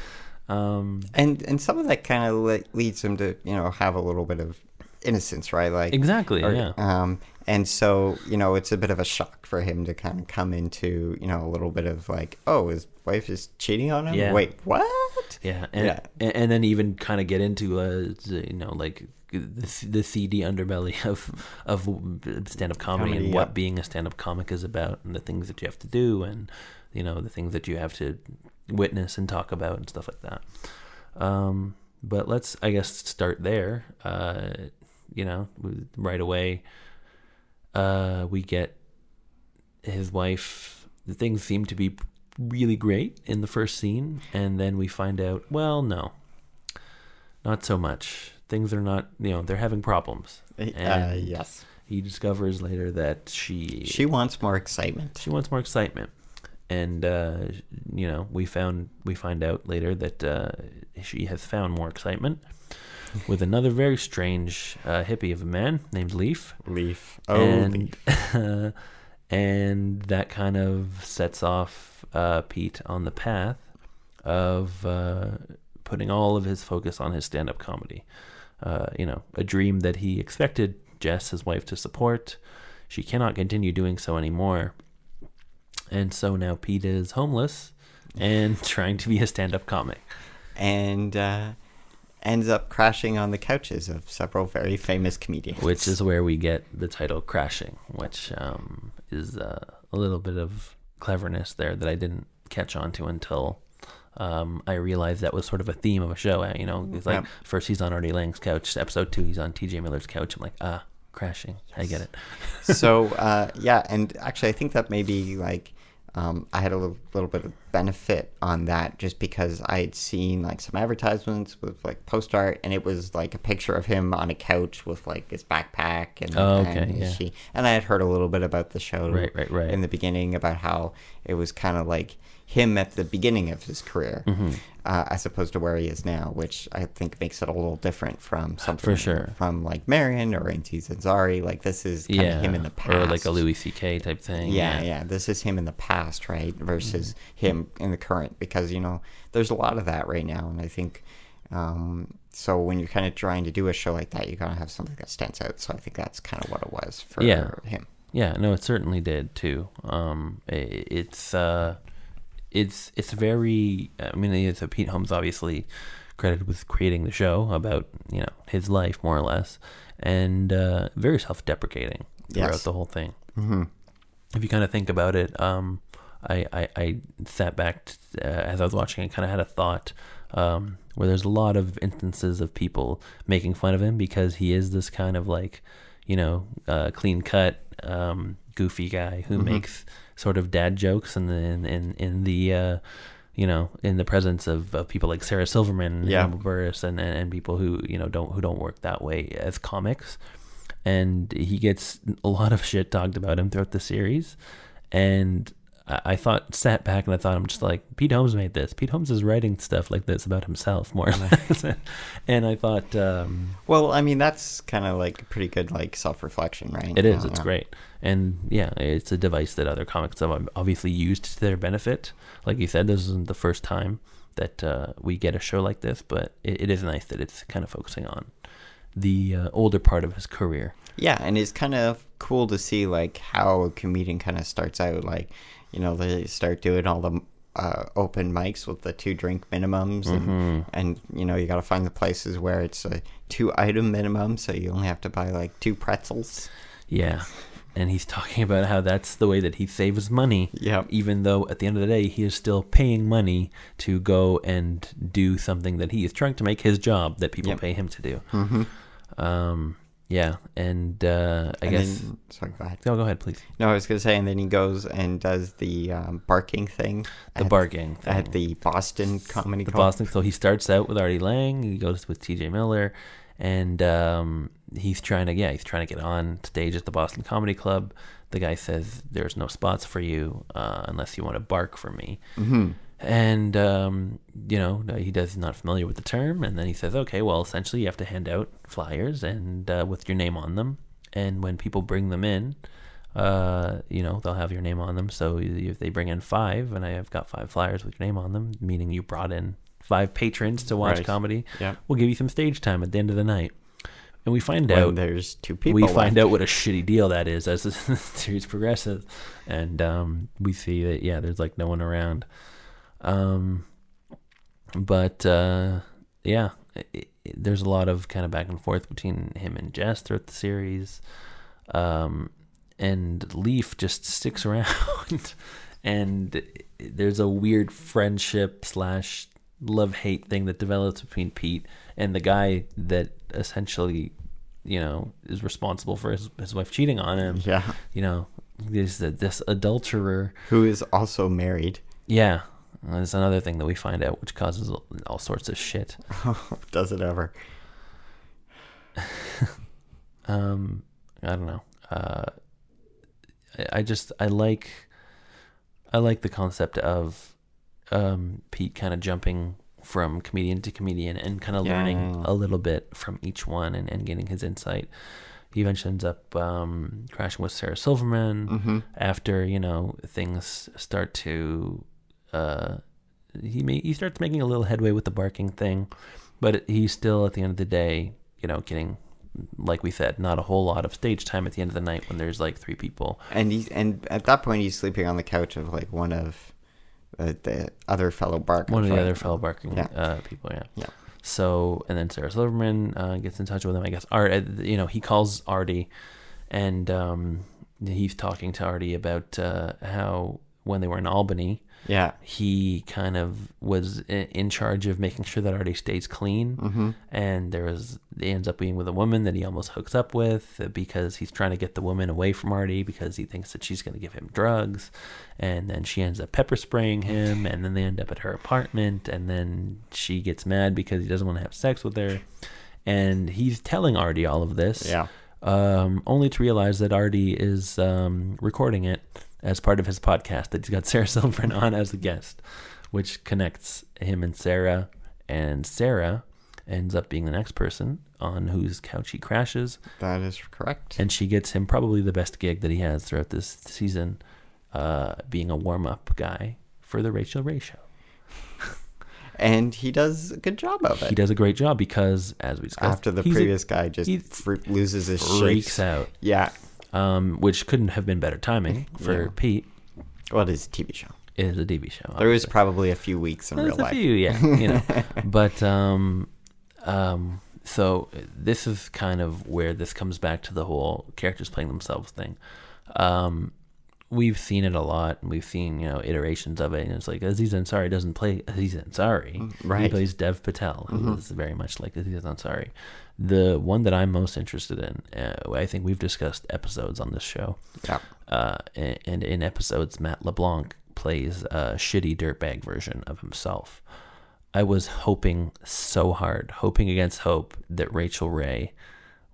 Speaker 2: Um,
Speaker 1: and and some of that kind of le- leads him to you know have a little bit of innocence, right? Like
Speaker 2: exactly,
Speaker 1: or,
Speaker 2: yeah.
Speaker 1: Um, and so you know it's a bit of a shock for him to kind of come into you know a little bit of like, oh, his wife is cheating on him.
Speaker 2: Yeah.
Speaker 1: Wait, what?
Speaker 2: Yeah, and
Speaker 1: Yeah.
Speaker 2: And, and then even kind of get into uh, you know like the, the seedy underbelly *laughs* of of stand up comedy,
Speaker 1: Comedy,
Speaker 2: and what being a stand up comic is about, and the things that you have to do, and you know the things that you have to witness and talk about and stuff like that. Um, but let's I guess start there. Uh, you know, right away, uh, we get his wife. The things seem to be really great in the first scene, and then we find out, well, no, not so much. Things are not, you know, they're having problems.
Speaker 1: Uh, yes,
Speaker 2: He discovers later that she
Speaker 1: she wants more excitement.
Speaker 2: she wants more excitement, and uh, you know, we found we find out later that uh, she has found more excitement with another very strange uh, hippie of a man named Leaf
Speaker 1: Leaf. Oh,
Speaker 2: and
Speaker 1: leaf. *laughs*
Speaker 2: and that kind of sets off uh, Pete on the path of uh, putting all of his focus on his stand-up comedy. Uh, you know, a dream that he expected Jess, his wife, to support. She cannot continue doing so anymore, and so now Pete is homeless and *laughs* trying to be a stand-up comic.
Speaker 1: and uh, ends up crashing on the couches of several very famous comedians.
Speaker 2: which is where we get the title crashing which um, is uh, a little bit of cleverness there that i didn't catch on to until um, i realized that was sort of a theme of a show uh, you know? It's like first he's on artie lange's couch episode two he's on tj miller's couch. I'm like ah crashing. I get it. *laughs*
Speaker 1: So uh, yeah, and actually, I think that maybe like um, I had a little, little bit of benefit on that just because I had seen like some advertisements with like post art, and it was like a picture of him on a couch with like his backpack and,
Speaker 2: Oh, okay,
Speaker 1: and
Speaker 2: yeah.
Speaker 1: sheet. And I had heard a little bit about the show
Speaker 2: Right, right, right.
Speaker 1: in the beginning about how it was kind of like him at the beginning of his career,
Speaker 2: Mm-hmm.
Speaker 1: Uh, as opposed to where he is now, which I think makes it a little different from something
Speaker 2: For sure.
Speaker 1: from like Maron or Aziz Ansari. Like this is kind
Speaker 2: yeah
Speaker 1: of him in the past,
Speaker 2: or like a louis ck type thing
Speaker 1: Yeah, yeah, This is him in the past, right, versus him in the current, because you know there's a lot of that right now, and I think um, so. When you're kind of trying to do a show like that, you gotta have something that stands out. So I think that's kind of what it was for
Speaker 2: Yeah.
Speaker 1: him.
Speaker 2: Yeah, no, it certainly did too. Um, i it's uh, it's it's very. I mean, it's a Pete Holmes obviously credited with creating the show about you know his life more or less, and uh, very self-deprecating throughout
Speaker 1: Yes.
Speaker 2: the whole thing.
Speaker 1: hmm
Speaker 2: If you kind of think about it, um, I, I I sat back t- uh, as I was watching and kind of had a thought. Um, where there's a lot of instances of people making fun of him because he is this kind of like, you know, uh, clean cut, um, goofy guy who makes sort of dad jokes in the in in, in the uh, you know in the presence of, of people like Sarah Silverman,
Speaker 1: Yeah.
Speaker 2: and Burris, and, and and people who you know don't who don't work that way as comics, and he gets a lot of shit talked about him throughout the series, and. I I thought, sat back and I thought, I'm just like, Pete Holmes made this. Pete Holmes is writing stuff like this about himself, more or less. *laughs* and I thought, um,
Speaker 1: Well, I mean, that's kind of like pretty good, like self reflection, right?
Speaker 2: It is.
Speaker 1: Uh,
Speaker 2: It's great. And yeah, it's a device that other comics have obviously used to their benefit. Like you said, this isn't the first time that uh, we get a show like this, but it, it is nice that it's kind of focusing on the uh, older part of his career.
Speaker 1: Yeah, and it's kind of cool to see like how a comedian kind of starts out. Like, you know, they start doing all the uh, open mics with the two drink minimums, and
Speaker 2: Mm-hmm.
Speaker 1: and you know you got to find the places where it's a two item minimum, so you only have to buy like two pretzels.
Speaker 2: Yeah. And he's *laughs* talking about how that's the way that he saves money.
Speaker 1: Yep.
Speaker 2: Even though at the end of the day, he is still paying money to go and do something that he is trying to make his job that people
Speaker 1: Yep.
Speaker 2: pay him to do.
Speaker 1: Mm-hmm.
Speaker 2: Um, yeah. And uh, I
Speaker 1: and
Speaker 2: guess.
Speaker 1: then, sorry, go ahead.
Speaker 2: Oh, go ahead, please.
Speaker 1: No, I was gonna say, and then he goes and does the um, barking thing.
Speaker 2: The
Speaker 1: at-
Speaker 2: barking thing.
Speaker 1: at the Boston Comedy
Speaker 2: the
Speaker 1: Club.
Speaker 2: Boston. So he starts out with Artie Lange. He goes with T.J. Miller, and um, he's trying to yeah he's trying to get on stage at the Boston Comedy Club. The guy says there's no spots for you uh, unless you want to bark for me.
Speaker 1: Mm-hmm.
Speaker 2: and um, you know he does not familiar with the term, and then he says, okay, well, essentially you have to hand out flyers and uh, with your name on them, and when people bring them in, uh, you know they'll have your name on them. So if they bring in five, and I have got five flyers with your name on them, meaning you brought in five patrons to watch
Speaker 1: Right.
Speaker 2: comedy,
Speaker 1: Yeah.
Speaker 2: we'll give you some stage time at the end of the night. And we find
Speaker 1: When
Speaker 2: out
Speaker 1: there's two people.
Speaker 2: we find out what a shitty deal that is as the *laughs* series progresses, and um, we see that yeah, there's like no one around. Um, but uh, yeah, i i there's a lot of kind of back and forth between him and Jess throughout the series, um, and Leaf just sticks *laughs* around, and there's a weird friendship slash love hate thing that develops between Pete and the guy that essentially, you know, is responsible for his, his wife cheating on him.
Speaker 1: Yeah.
Speaker 2: You know, this this adulterer.
Speaker 1: Who is also married.
Speaker 2: Yeah, that's another thing that we find out, which causes all- all sorts of shit. *laughs*
Speaker 1: Does it ever? *laughs*
Speaker 2: Um, I don't know. Uh, I- I just I like I like the concept of um, Pete kind of jumping from comedian to comedian and kind of
Speaker 1: Yeah.
Speaker 2: learning a little bit from each one and, and getting his insight. He eventually ends up um, crashing with Sarah Silverman
Speaker 1: Mm-hmm.
Speaker 2: after you know things start to uh, he may, he starts making a little headway with the barking thing, but he's still at the end of the day, you know, getting like we said, not a whole lot of stage time at the end of the night when there's like three people.
Speaker 1: And he and at that point he's sleeping on the couch of like one of uh, the other fellow barkers.
Speaker 2: One of the other fellow barking
Speaker 1: Yeah.
Speaker 2: uh, people, yeah.
Speaker 1: Yeah.
Speaker 2: So and then Sarah Silverman uh, gets in touch with him. I guess Art, uh, you know, he calls Artie, and um, he's talking to Artie about uh, how when they were in Albany,
Speaker 1: Yeah.
Speaker 2: he kind of was in charge of making sure that Artie stays clean.
Speaker 1: Mm-hmm.
Speaker 2: And there was, he ends up being with a woman that he almost hooks up with because he's trying to get the woman away from Artie because he thinks that she's going to give him drugs. And then she ends up pepper spraying him. And then they end up at her apartment. And then she gets mad because he doesn't want to have sex with her. And he's telling Artie all of this
Speaker 1: Yeah.
Speaker 2: um, only to realize that Artie is um, recording it as part of his podcast that he's got *laughs* Sarah Silverman on as a guest, which connects him and Sarah. And Sarah ends up being the next person on whose couch he crashes,
Speaker 1: That is correct.
Speaker 2: and she gets him probably the best gig that he has throughout this season, uh, being a warm up guy for the Rachael Ray show. *laughs*
Speaker 1: And he does a good job of it.
Speaker 2: He does a great job because, as we discussed,
Speaker 1: After the
Speaker 2: he's a-
Speaker 1: previous guy just fre- loses his
Speaker 2: freaks
Speaker 1: shakes.
Speaker 2: out,
Speaker 1: Yeah.
Speaker 2: Um, which couldn't have been better timing for
Speaker 1: Yeah.
Speaker 2: Pete.
Speaker 1: Well, it is a TV show.
Speaker 2: It is a TV show.
Speaker 1: There was probably a few weeks in real life
Speaker 2: There's
Speaker 1: real
Speaker 2: a
Speaker 1: life.
Speaker 2: few, yeah, you know. *laughs* but um, um, so this is kind of where this comes back to the whole characters playing themselves thing. Um, we've seen it a lot, and we've seen you know iterations of it. And it's like Aziz Ansari doesn't play Aziz Ansari; he
Speaker 1: right. Mm-hmm.
Speaker 2: plays Dev Patel, who is very much like Aziz Ansari. The one that I'm most interested in, uh, I think we've discussed episodes on this show.
Speaker 1: Yeah.
Speaker 2: Uh, a- and in episodes, Matt LeBlanc plays a shitty dirtbag version of himself. I was hoping so hard, hoping against hope, that Rachael Ray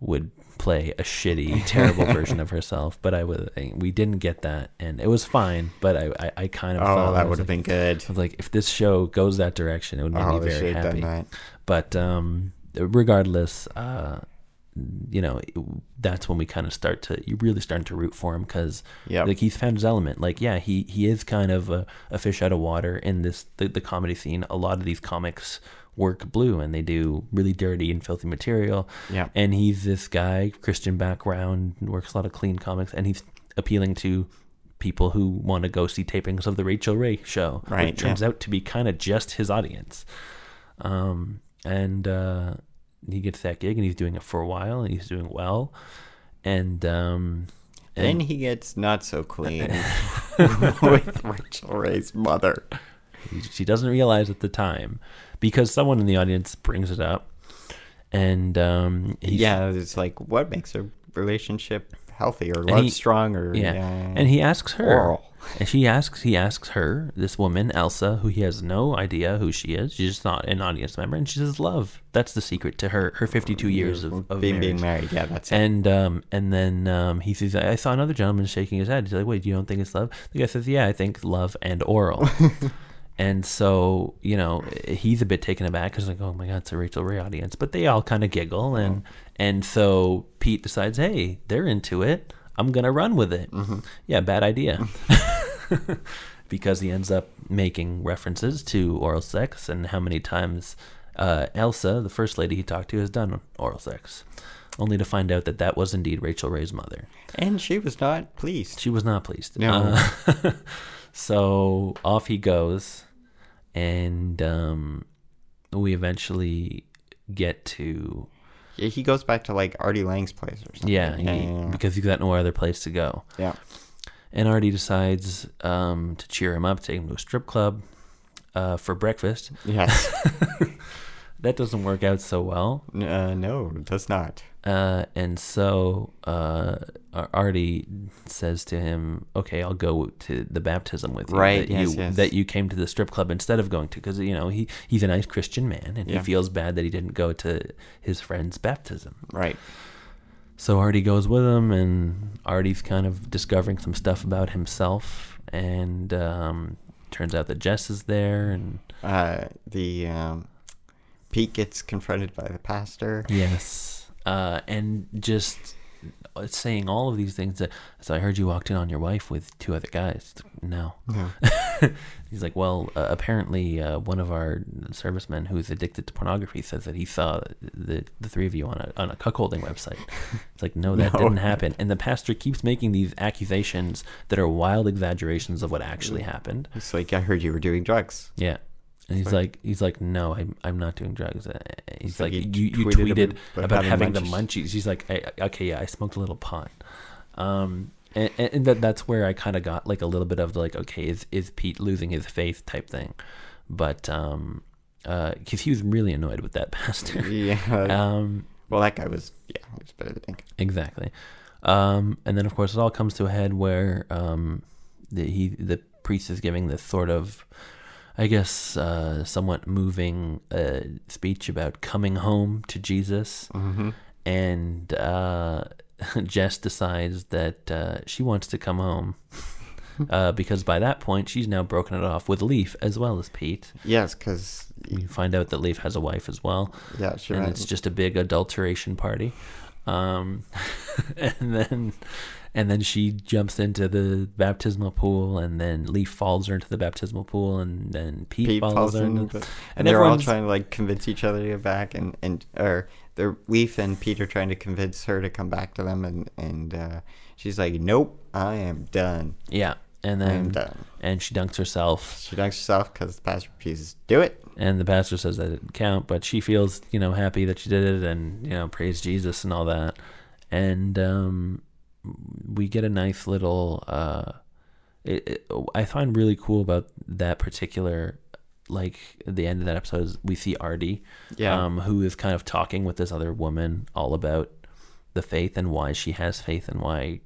Speaker 2: would play a shitty, *laughs* terrible version of herself. But I was, we didn't get that, and it was fine. But I, I, I kind of
Speaker 1: Oh,
Speaker 2: thought
Speaker 1: that would have
Speaker 2: like,
Speaker 1: been good.
Speaker 2: I was like, if this show goes that direction, it would make
Speaker 1: Oh,
Speaker 2: me very happy. But um, regardless, uh, you know, that's when we kind of start to you really starting to root for him because
Speaker 1: Yep.
Speaker 2: like he's found his element. Like yeah, he he is kind of a, a fish out of water in this the, the comedy scene. A lot of these comics work blue and they do really dirty and filthy material.
Speaker 1: Yeah.
Speaker 2: And he's this guy, Christian background, works a lot of clean comics, and he's appealing to people who want to go see tapings of the Rachael Ray show.
Speaker 1: Right,
Speaker 2: Which turns out to be kind of just his audience. Um, and uh, he gets that gig, and he's doing it for a while, and he's doing well. And um,
Speaker 1: Then
Speaker 2: and
Speaker 1: he gets not so clean *laughs* *laughs* with Rachael Ray's mother.
Speaker 2: she doesn't realize at the time because someone in the audience brings it up, and um, he's,
Speaker 1: Yeah, it's like what makes a relationship healthy or love
Speaker 2: he-
Speaker 1: strong or
Speaker 2: yeah.
Speaker 1: yeah.
Speaker 2: And he asks her,
Speaker 1: Oral.
Speaker 2: and she asks, he asks her, this woman Elsa, who he has no idea who she is. She's just not an audience member, and she says, "Love." That's the secret to her her fifty two years of, of
Speaker 1: being
Speaker 2: marriage.
Speaker 1: being married. Yeah, that's it.
Speaker 2: And um and then um he says, I saw another gentleman shaking his head. He's like, Wait, you don't think it's love? The guy says, Yeah, I think love and oral. *laughs* And so, you know, he's a bit taken aback because like, oh my god, it's a Rachael Ray audience. But they all kind of giggle, and and so Pete decides, hey, they're into it. I'm gonna run with it. Yeah, bad idea. *laughs* because he ends up making references to oral sex and how many times uh, Elsa, the first lady he talked to, has done oral sex, only to find out that that was indeed Rachael Ray's mother.
Speaker 1: And she was not pleased.
Speaker 2: She was not pleased.
Speaker 1: No.
Speaker 2: Uh, *laughs* so off he goes, and um, we eventually get to
Speaker 1: Yeah, he goes back to like Artie Lange's place or something.
Speaker 2: yeah,
Speaker 1: yeah,
Speaker 2: he-
Speaker 1: yeah.
Speaker 2: because he's got no other place to go.
Speaker 1: yeah.
Speaker 2: And Artie decides um, to cheer him up, take him to a strip club uh, for breakfast.
Speaker 1: Yes. *laughs*
Speaker 2: That doesn't work out so well.
Speaker 1: uh, no, it does not.
Speaker 2: Uh, and so uh, Artie says to him, "Okay, I'll go to the baptism with you.
Speaker 1: Right,
Speaker 2: That
Speaker 1: yes,
Speaker 2: you
Speaker 1: yes.
Speaker 2: that you came to the strip club instead of going to because you know he he's a nice Christian man and
Speaker 1: Yeah.
Speaker 2: he feels bad that he didn't go to his friend's baptism.
Speaker 1: Right.
Speaker 2: So Artie goes with him, and Artie's kind of discovering some stuff about himself, and um, turns out that Jess is there, and
Speaker 1: Uh, the um, Pete gets confronted by the pastor.
Speaker 2: Yes. Uh, and just uh, saying all of these things that, so I heard you walked in on your wife with two other guys. No.
Speaker 1: No. *laughs*
Speaker 2: He's like, well, uh, apparently uh, one of our servicemen who's addicted to pornography says that he saw the, the three of you on a, on a cuckolding website. It's like, no, that *laughs*
Speaker 1: No.
Speaker 2: didn't happen. And the pastor keeps making these accusations that are wild exaggerations of what actually happened.
Speaker 1: It's like I heard you were doing drugs.
Speaker 2: Yeah. And he's
Speaker 1: Like-
Speaker 2: like, he's like, no, I'm, I'm not doing drugs. Uh, He's
Speaker 1: like
Speaker 2: like,
Speaker 1: you
Speaker 2: you,
Speaker 1: tweeted
Speaker 2: tweeted
Speaker 1: about
Speaker 2: about,
Speaker 1: having
Speaker 2: having, the
Speaker 1: munchies."
Speaker 2: He's like, I, okay, yeah, I smoked a little pot. Um, and, and that that's where I kind of got like a little bit of like, okay, is is Pete losing his faith type thing? But um, uh, because he was really annoyed with that *laughs* pastor.
Speaker 1: Yeah.
Speaker 2: Um,
Speaker 1: well, that guy was. Yeah, he was better than think.
Speaker 2: Exactly. Um, and then of course it all comes to a head where um, the he the priest is giving this sort of, I guess, uh, somewhat moving uh, speech about coming home to Jesus,
Speaker 1: Mm-hmm.
Speaker 2: and uh, *laughs* Jess decides that uh, she wants to come home. *laughs* Uh, because by that point she's now broken it off with Leif as well as Pete.
Speaker 1: Yes, because
Speaker 2: You find out that Leif has a wife as well
Speaker 1: yeah, she
Speaker 2: and
Speaker 1: ran-
Speaker 2: it's just a big adulteration party. Um, *laughs* and then and then she jumps into the baptismal pool, and then Leif follows her into the baptismal pool, and then Pete,
Speaker 1: Pete
Speaker 2: follows
Speaker 1: falls
Speaker 2: her.
Speaker 1: in,
Speaker 2: into-
Speaker 1: but- *laughs* and,
Speaker 2: and
Speaker 1: they're all trying to like convince each other to get back, and and or they're Leif and Pete are trying to convince her to come back to them, and and uh, she's like, "Nope, I am done.
Speaker 2: yeah, and then
Speaker 1: done."
Speaker 2: and she dunks herself,
Speaker 1: She dunks herself because the pastor refuses to do it.
Speaker 2: and the pastor says that it didn't count, but she feels you know happy that she did it, and you know praise Jesus and all that, and um, we get a nice little. Uh, it, it, I find really cool about that particular, like the end of that episode is we see Artie,
Speaker 1: Yeah.
Speaker 2: um, who is kind of talking with this other woman all about the faith and why she has faith and why,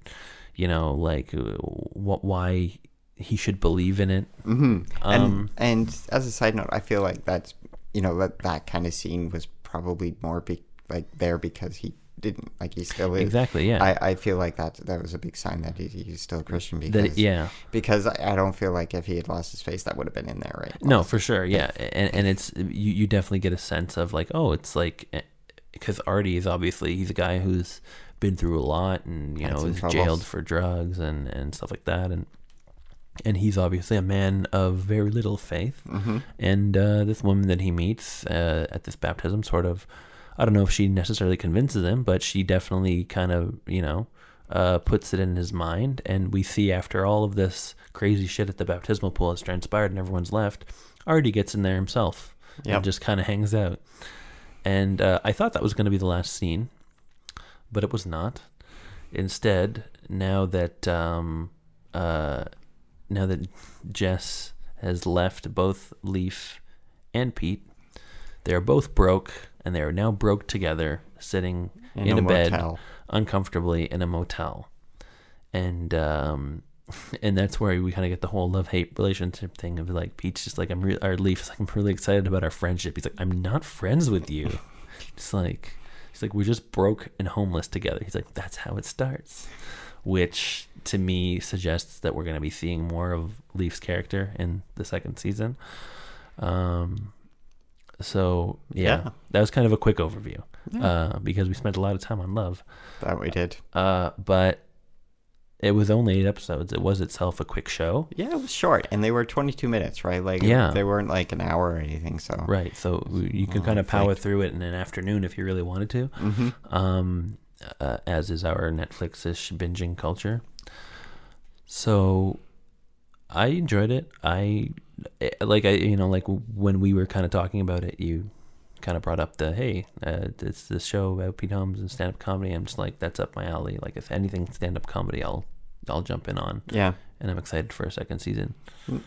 Speaker 2: you know, like uh, wh- why he should believe in it.
Speaker 1: hmm
Speaker 2: Um,
Speaker 1: and and as a side note, I feel like that's you know that that kind of scene was probably more be, like there because he didn't like he still is.
Speaker 2: Exactly. Yeah.
Speaker 1: I, I feel like that that was a big sign that he, he's still a Christian because
Speaker 2: that yeah.
Speaker 1: because I, I don't feel like if he had lost his face that would have been in there right
Speaker 2: No, for sure. Yeah, and and it's you you definitely get a sense of like oh it's like because Artie is obviously he's a guy who's been through a lot and you know is
Speaker 1: troubles.
Speaker 2: jailed for drugs and and stuff like that and and he's obviously a man of very little faith
Speaker 1: hmm
Speaker 2: and uh, this woman that he meets uh, at this baptism sort of I don't know if she necessarily convinces him but she definitely kind of you know uh, puts it in his mind. And we see after all of this crazy shit at the baptismal pool has transpired and everyone's left Artie gets in there himself
Speaker 1: Yep.
Speaker 2: and just kind of hangs out. And uh, I thought that was going to be the last scene but it was not. Instead now that um, uh, now that Jess has left both Leif and Pete, they are both broke, and they are now broke together, sitting
Speaker 1: In
Speaker 2: in,
Speaker 1: a
Speaker 2: a, bed uncomfortably in a motel, and um, *laughs* and that's where we kind of get the whole love hate relationship thing of like Pete's just like I'm re- our Leif is like I'm really excited about our friendship. He's like I'm not friends with you. *laughs* It's like he's like we're just broke and homeless together. He's like that's how it starts, which to me suggests that we're going to be seeing more of Leif's character in the second season. Um, so yeah,
Speaker 1: Yeah.
Speaker 2: that was kind of a quick overview
Speaker 1: Yeah.
Speaker 2: uh, because we spent a lot of time on love.
Speaker 1: that we did.
Speaker 2: Uh, but it was only eight episodes. It was itself a quick show.
Speaker 1: Yeah, it was short, and they were 22 minutes, right? Like,
Speaker 2: Yeah.
Speaker 1: they weren't like an hour or anything. So,
Speaker 2: Right. So you can
Speaker 1: Well,
Speaker 2: kind of power
Speaker 1: like-
Speaker 2: through it in an afternoon if you really wanted to.
Speaker 1: hmm
Speaker 2: um, uh, as is our Netflix-ish binging culture. So I enjoyed it. I like I you know like when we were kind of talking about it, you kind of brought up the hey, uh, it's this show about Pete Holmes and stand-up comedy. I'm just like that's up my alley. Like if anything stand-up comedy, I'll I'll jump in on,
Speaker 1: yeah,
Speaker 2: and I'm excited for a second season.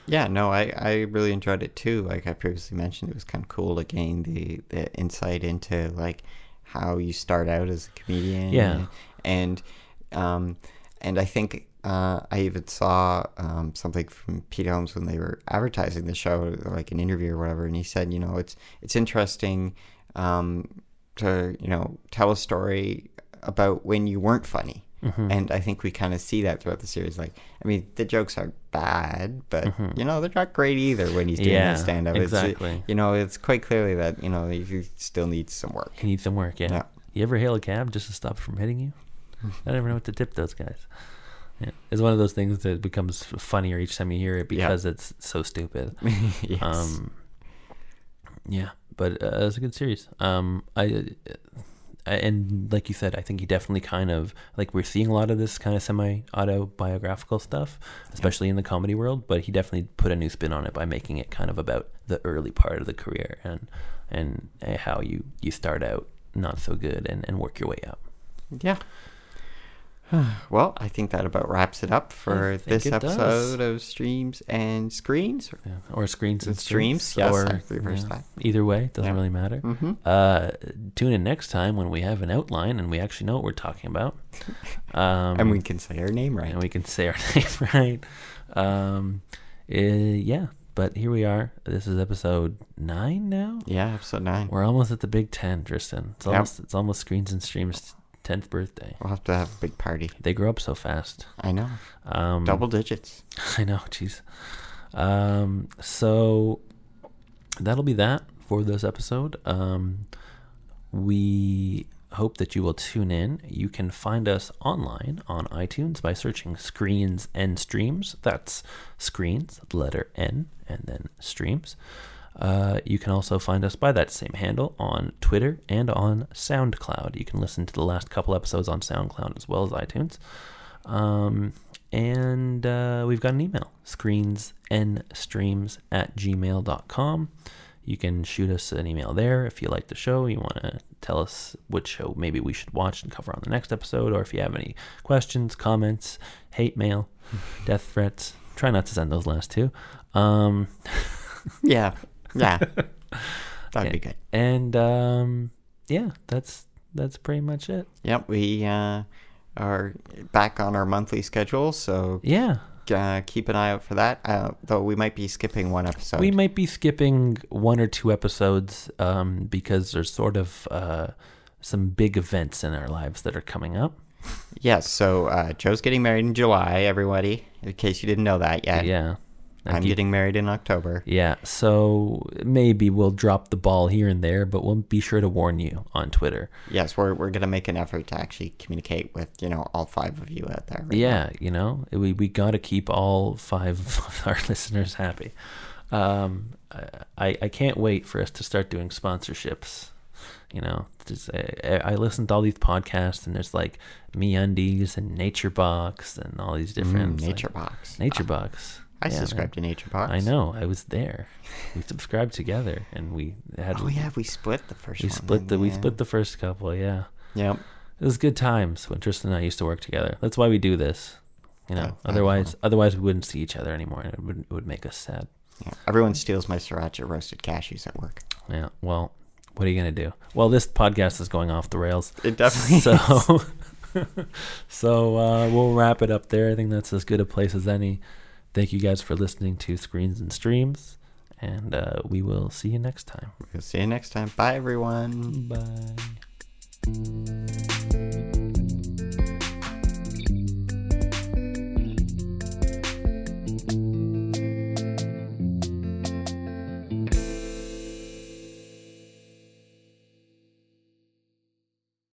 Speaker 1: yeah. No, I I really enjoyed it too. Like I previously mentioned, it was kind of cool to gain the the insight into like how you start out as a comedian.
Speaker 2: Yeah.
Speaker 1: and um, and I think. Uh, I even saw um, something from Pete Holmes when they were advertising the show, like an interview or whatever, and he said, you know, it's it's interesting um, to you know tell a story about when you weren't funny,
Speaker 2: Mm-hmm.
Speaker 1: and I think we kind of see that throughout the series. Like, I mean, the jokes are bad, but you know they're not great either when he's doing
Speaker 2: Mm-hmm. Yeah,
Speaker 1: stand up.
Speaker 2: exactly.
Speaker 1: you know, it's quite clearly that you know he still needs some work.
Speaker 2: You need some work, yeah.
Speaker 1: Yeah.
Speaker 2: You ever hail a cab just to stop from hitting you? I never know what to tip those guys. Yeah. It's one of those things that becomes funnier each time you hear it
Speaker 1: Yeah.
Speaker 2: because it's so stupid. *laughs*
Speaker 1: yes.
Speaker 2: Um, yeah, but uh, it's a good series. Um, I, I and like you said, I think he definitely kind of like we're seeing a lot of this kind of semi autobiographical stuff, especially in the comedy world. But he definitely put a new spin on it by making it kind of about the early part of the career and and uh, how you you start out not so good and, and work your way up.
Speaker 1: Yeah. *sighs* well, I think that about wraps it up for this
Speaker 2: it does.
Speaker 1: episode of Streams and Screens.
Speaker 2: Yeah. Or screens and
Speaker 1: With streams, yes,
Speaker 2: or
Speaker 1: I reversed
Speaker 2: yeah, either way doesn't
Speaker 1: Yeah.
Speaker 2: really matter.
Speaker 1: Mm-hmm.
Speaker 2: Uh, tune in next time when we have an outline and we actually know what we're talking about. *laughs* Um,
Speaker 1: and we can say our name right.
Speaker 2: and we can say our *laughs* name right. Um, uh, yeah, but here we are. This is episode nine now.
Speaker 1: yeah, episode nine.
Speaker 2: We're almost at the big ten, Tristan. It's
Speaker 1: Yep.
Speaker 2: almost it's almost screens and streams tenth birthday.
Speaker 1: We'll have to have a big party.
Speaker 2: They grow up so fast.
Speaker 1: I know.
Speaker 2: Um,
Speaker 1: Double digits. *laughs*
Speaker 2: I know, jeez. Um, so that'll be that for this episode. Um, we hope that you will tune in. You can find us online on iTunes by searching Screens and Streams. That's Screens, letter N, and then Streams. Uh, you can also find us by that same handle on Twitter and on SoundCloud. You can listen to the last couple episodes on SoundCloud as well as iTunes. Um, and uh, we've got an email, screensnstreams at gmail.com. You can shoot us an email there if you like the show. You want to tell us which show maybe we should watch and cover on the next episode, or if you have any questions, comments, hate mail, *laughs* death threats. Try not to send those last two. Um, *laughs*
Speaker 1: Yeah. Yeah. *laughs* That'd be good.
Speaker 2: and um, yeah, that's that's pretty much it.
Speaker 1: Yep. We uh, are back on our monthly schedule, so
Speaker 2: Yeah,
Speaker 1: uh, keep an eye out for that. Uh, though we might be skipping one episode.
Speaker 2: we might be skipping one or two episodes um, because there's sort of uh, some big events in our lives that are coming up.
Speaker 1: Yes. So uh, Joe's getting married in July. Everybody, in case you didn't know that yet.
Speaker 2: Yeah.
Speaker 1: I'm getting married in October.
Speaker 2: Yeah, so maybe we'll drop the ball here and there, but we'll be sure to warn you on Twitter.
Speaker 1: Yes, we're we're gonna make an effort to actually communicate with you know all five of you out there. right
Speaker 2: Yeah, you know, we we got to keep all five *laughs* of our listeners happy. Um, I I can't wait for us to start doing sponsorships. You know, just, I, I listen to all these podcasts, and there's like Me Undies and Nature Box and all these different
Speaker 1: Mm,
Speaker 2: like,
Speaker 1: Box.
Speaker 2: Nature Box.
Speaker 1: I
Speaker 2: Yeah, man.
Speaker 1: to Nature Box.
Speaker 2: I know. I was there. We subscribed together, and we had.
Speaker 1: Oh yeah, we split the first
Speaker 2: We
Speaker 1: one.
Speaker 2: split the we split the first couple. Yeah.
Speaker 1: Yep.
Speaker 2: It was good times when Tristan and I used to work together. That's why we do this. You know,
Speaker 1: Yeah, I
Speaker 2: otherwise, otherwise we wouldn't see each other anymore, and it would, it would make us sad.
Speaker 1: Yeah. Everyone steals my sriracha roasted cashews at work.
Speaker 2: Yeah. Well, what are you gonna do? Well, this podcast is going off the rails,
Speaker 1: It definitely.
Speaker 2: so *laughs* so uh, we'll wrap it up there. I think that's as good a place as any. Thank you guys for listening to Screens and Streams, and uh, we will see you next time.
Speaker 1: We'll see you next time. Bye, everyone.
Speaker 2: Bye.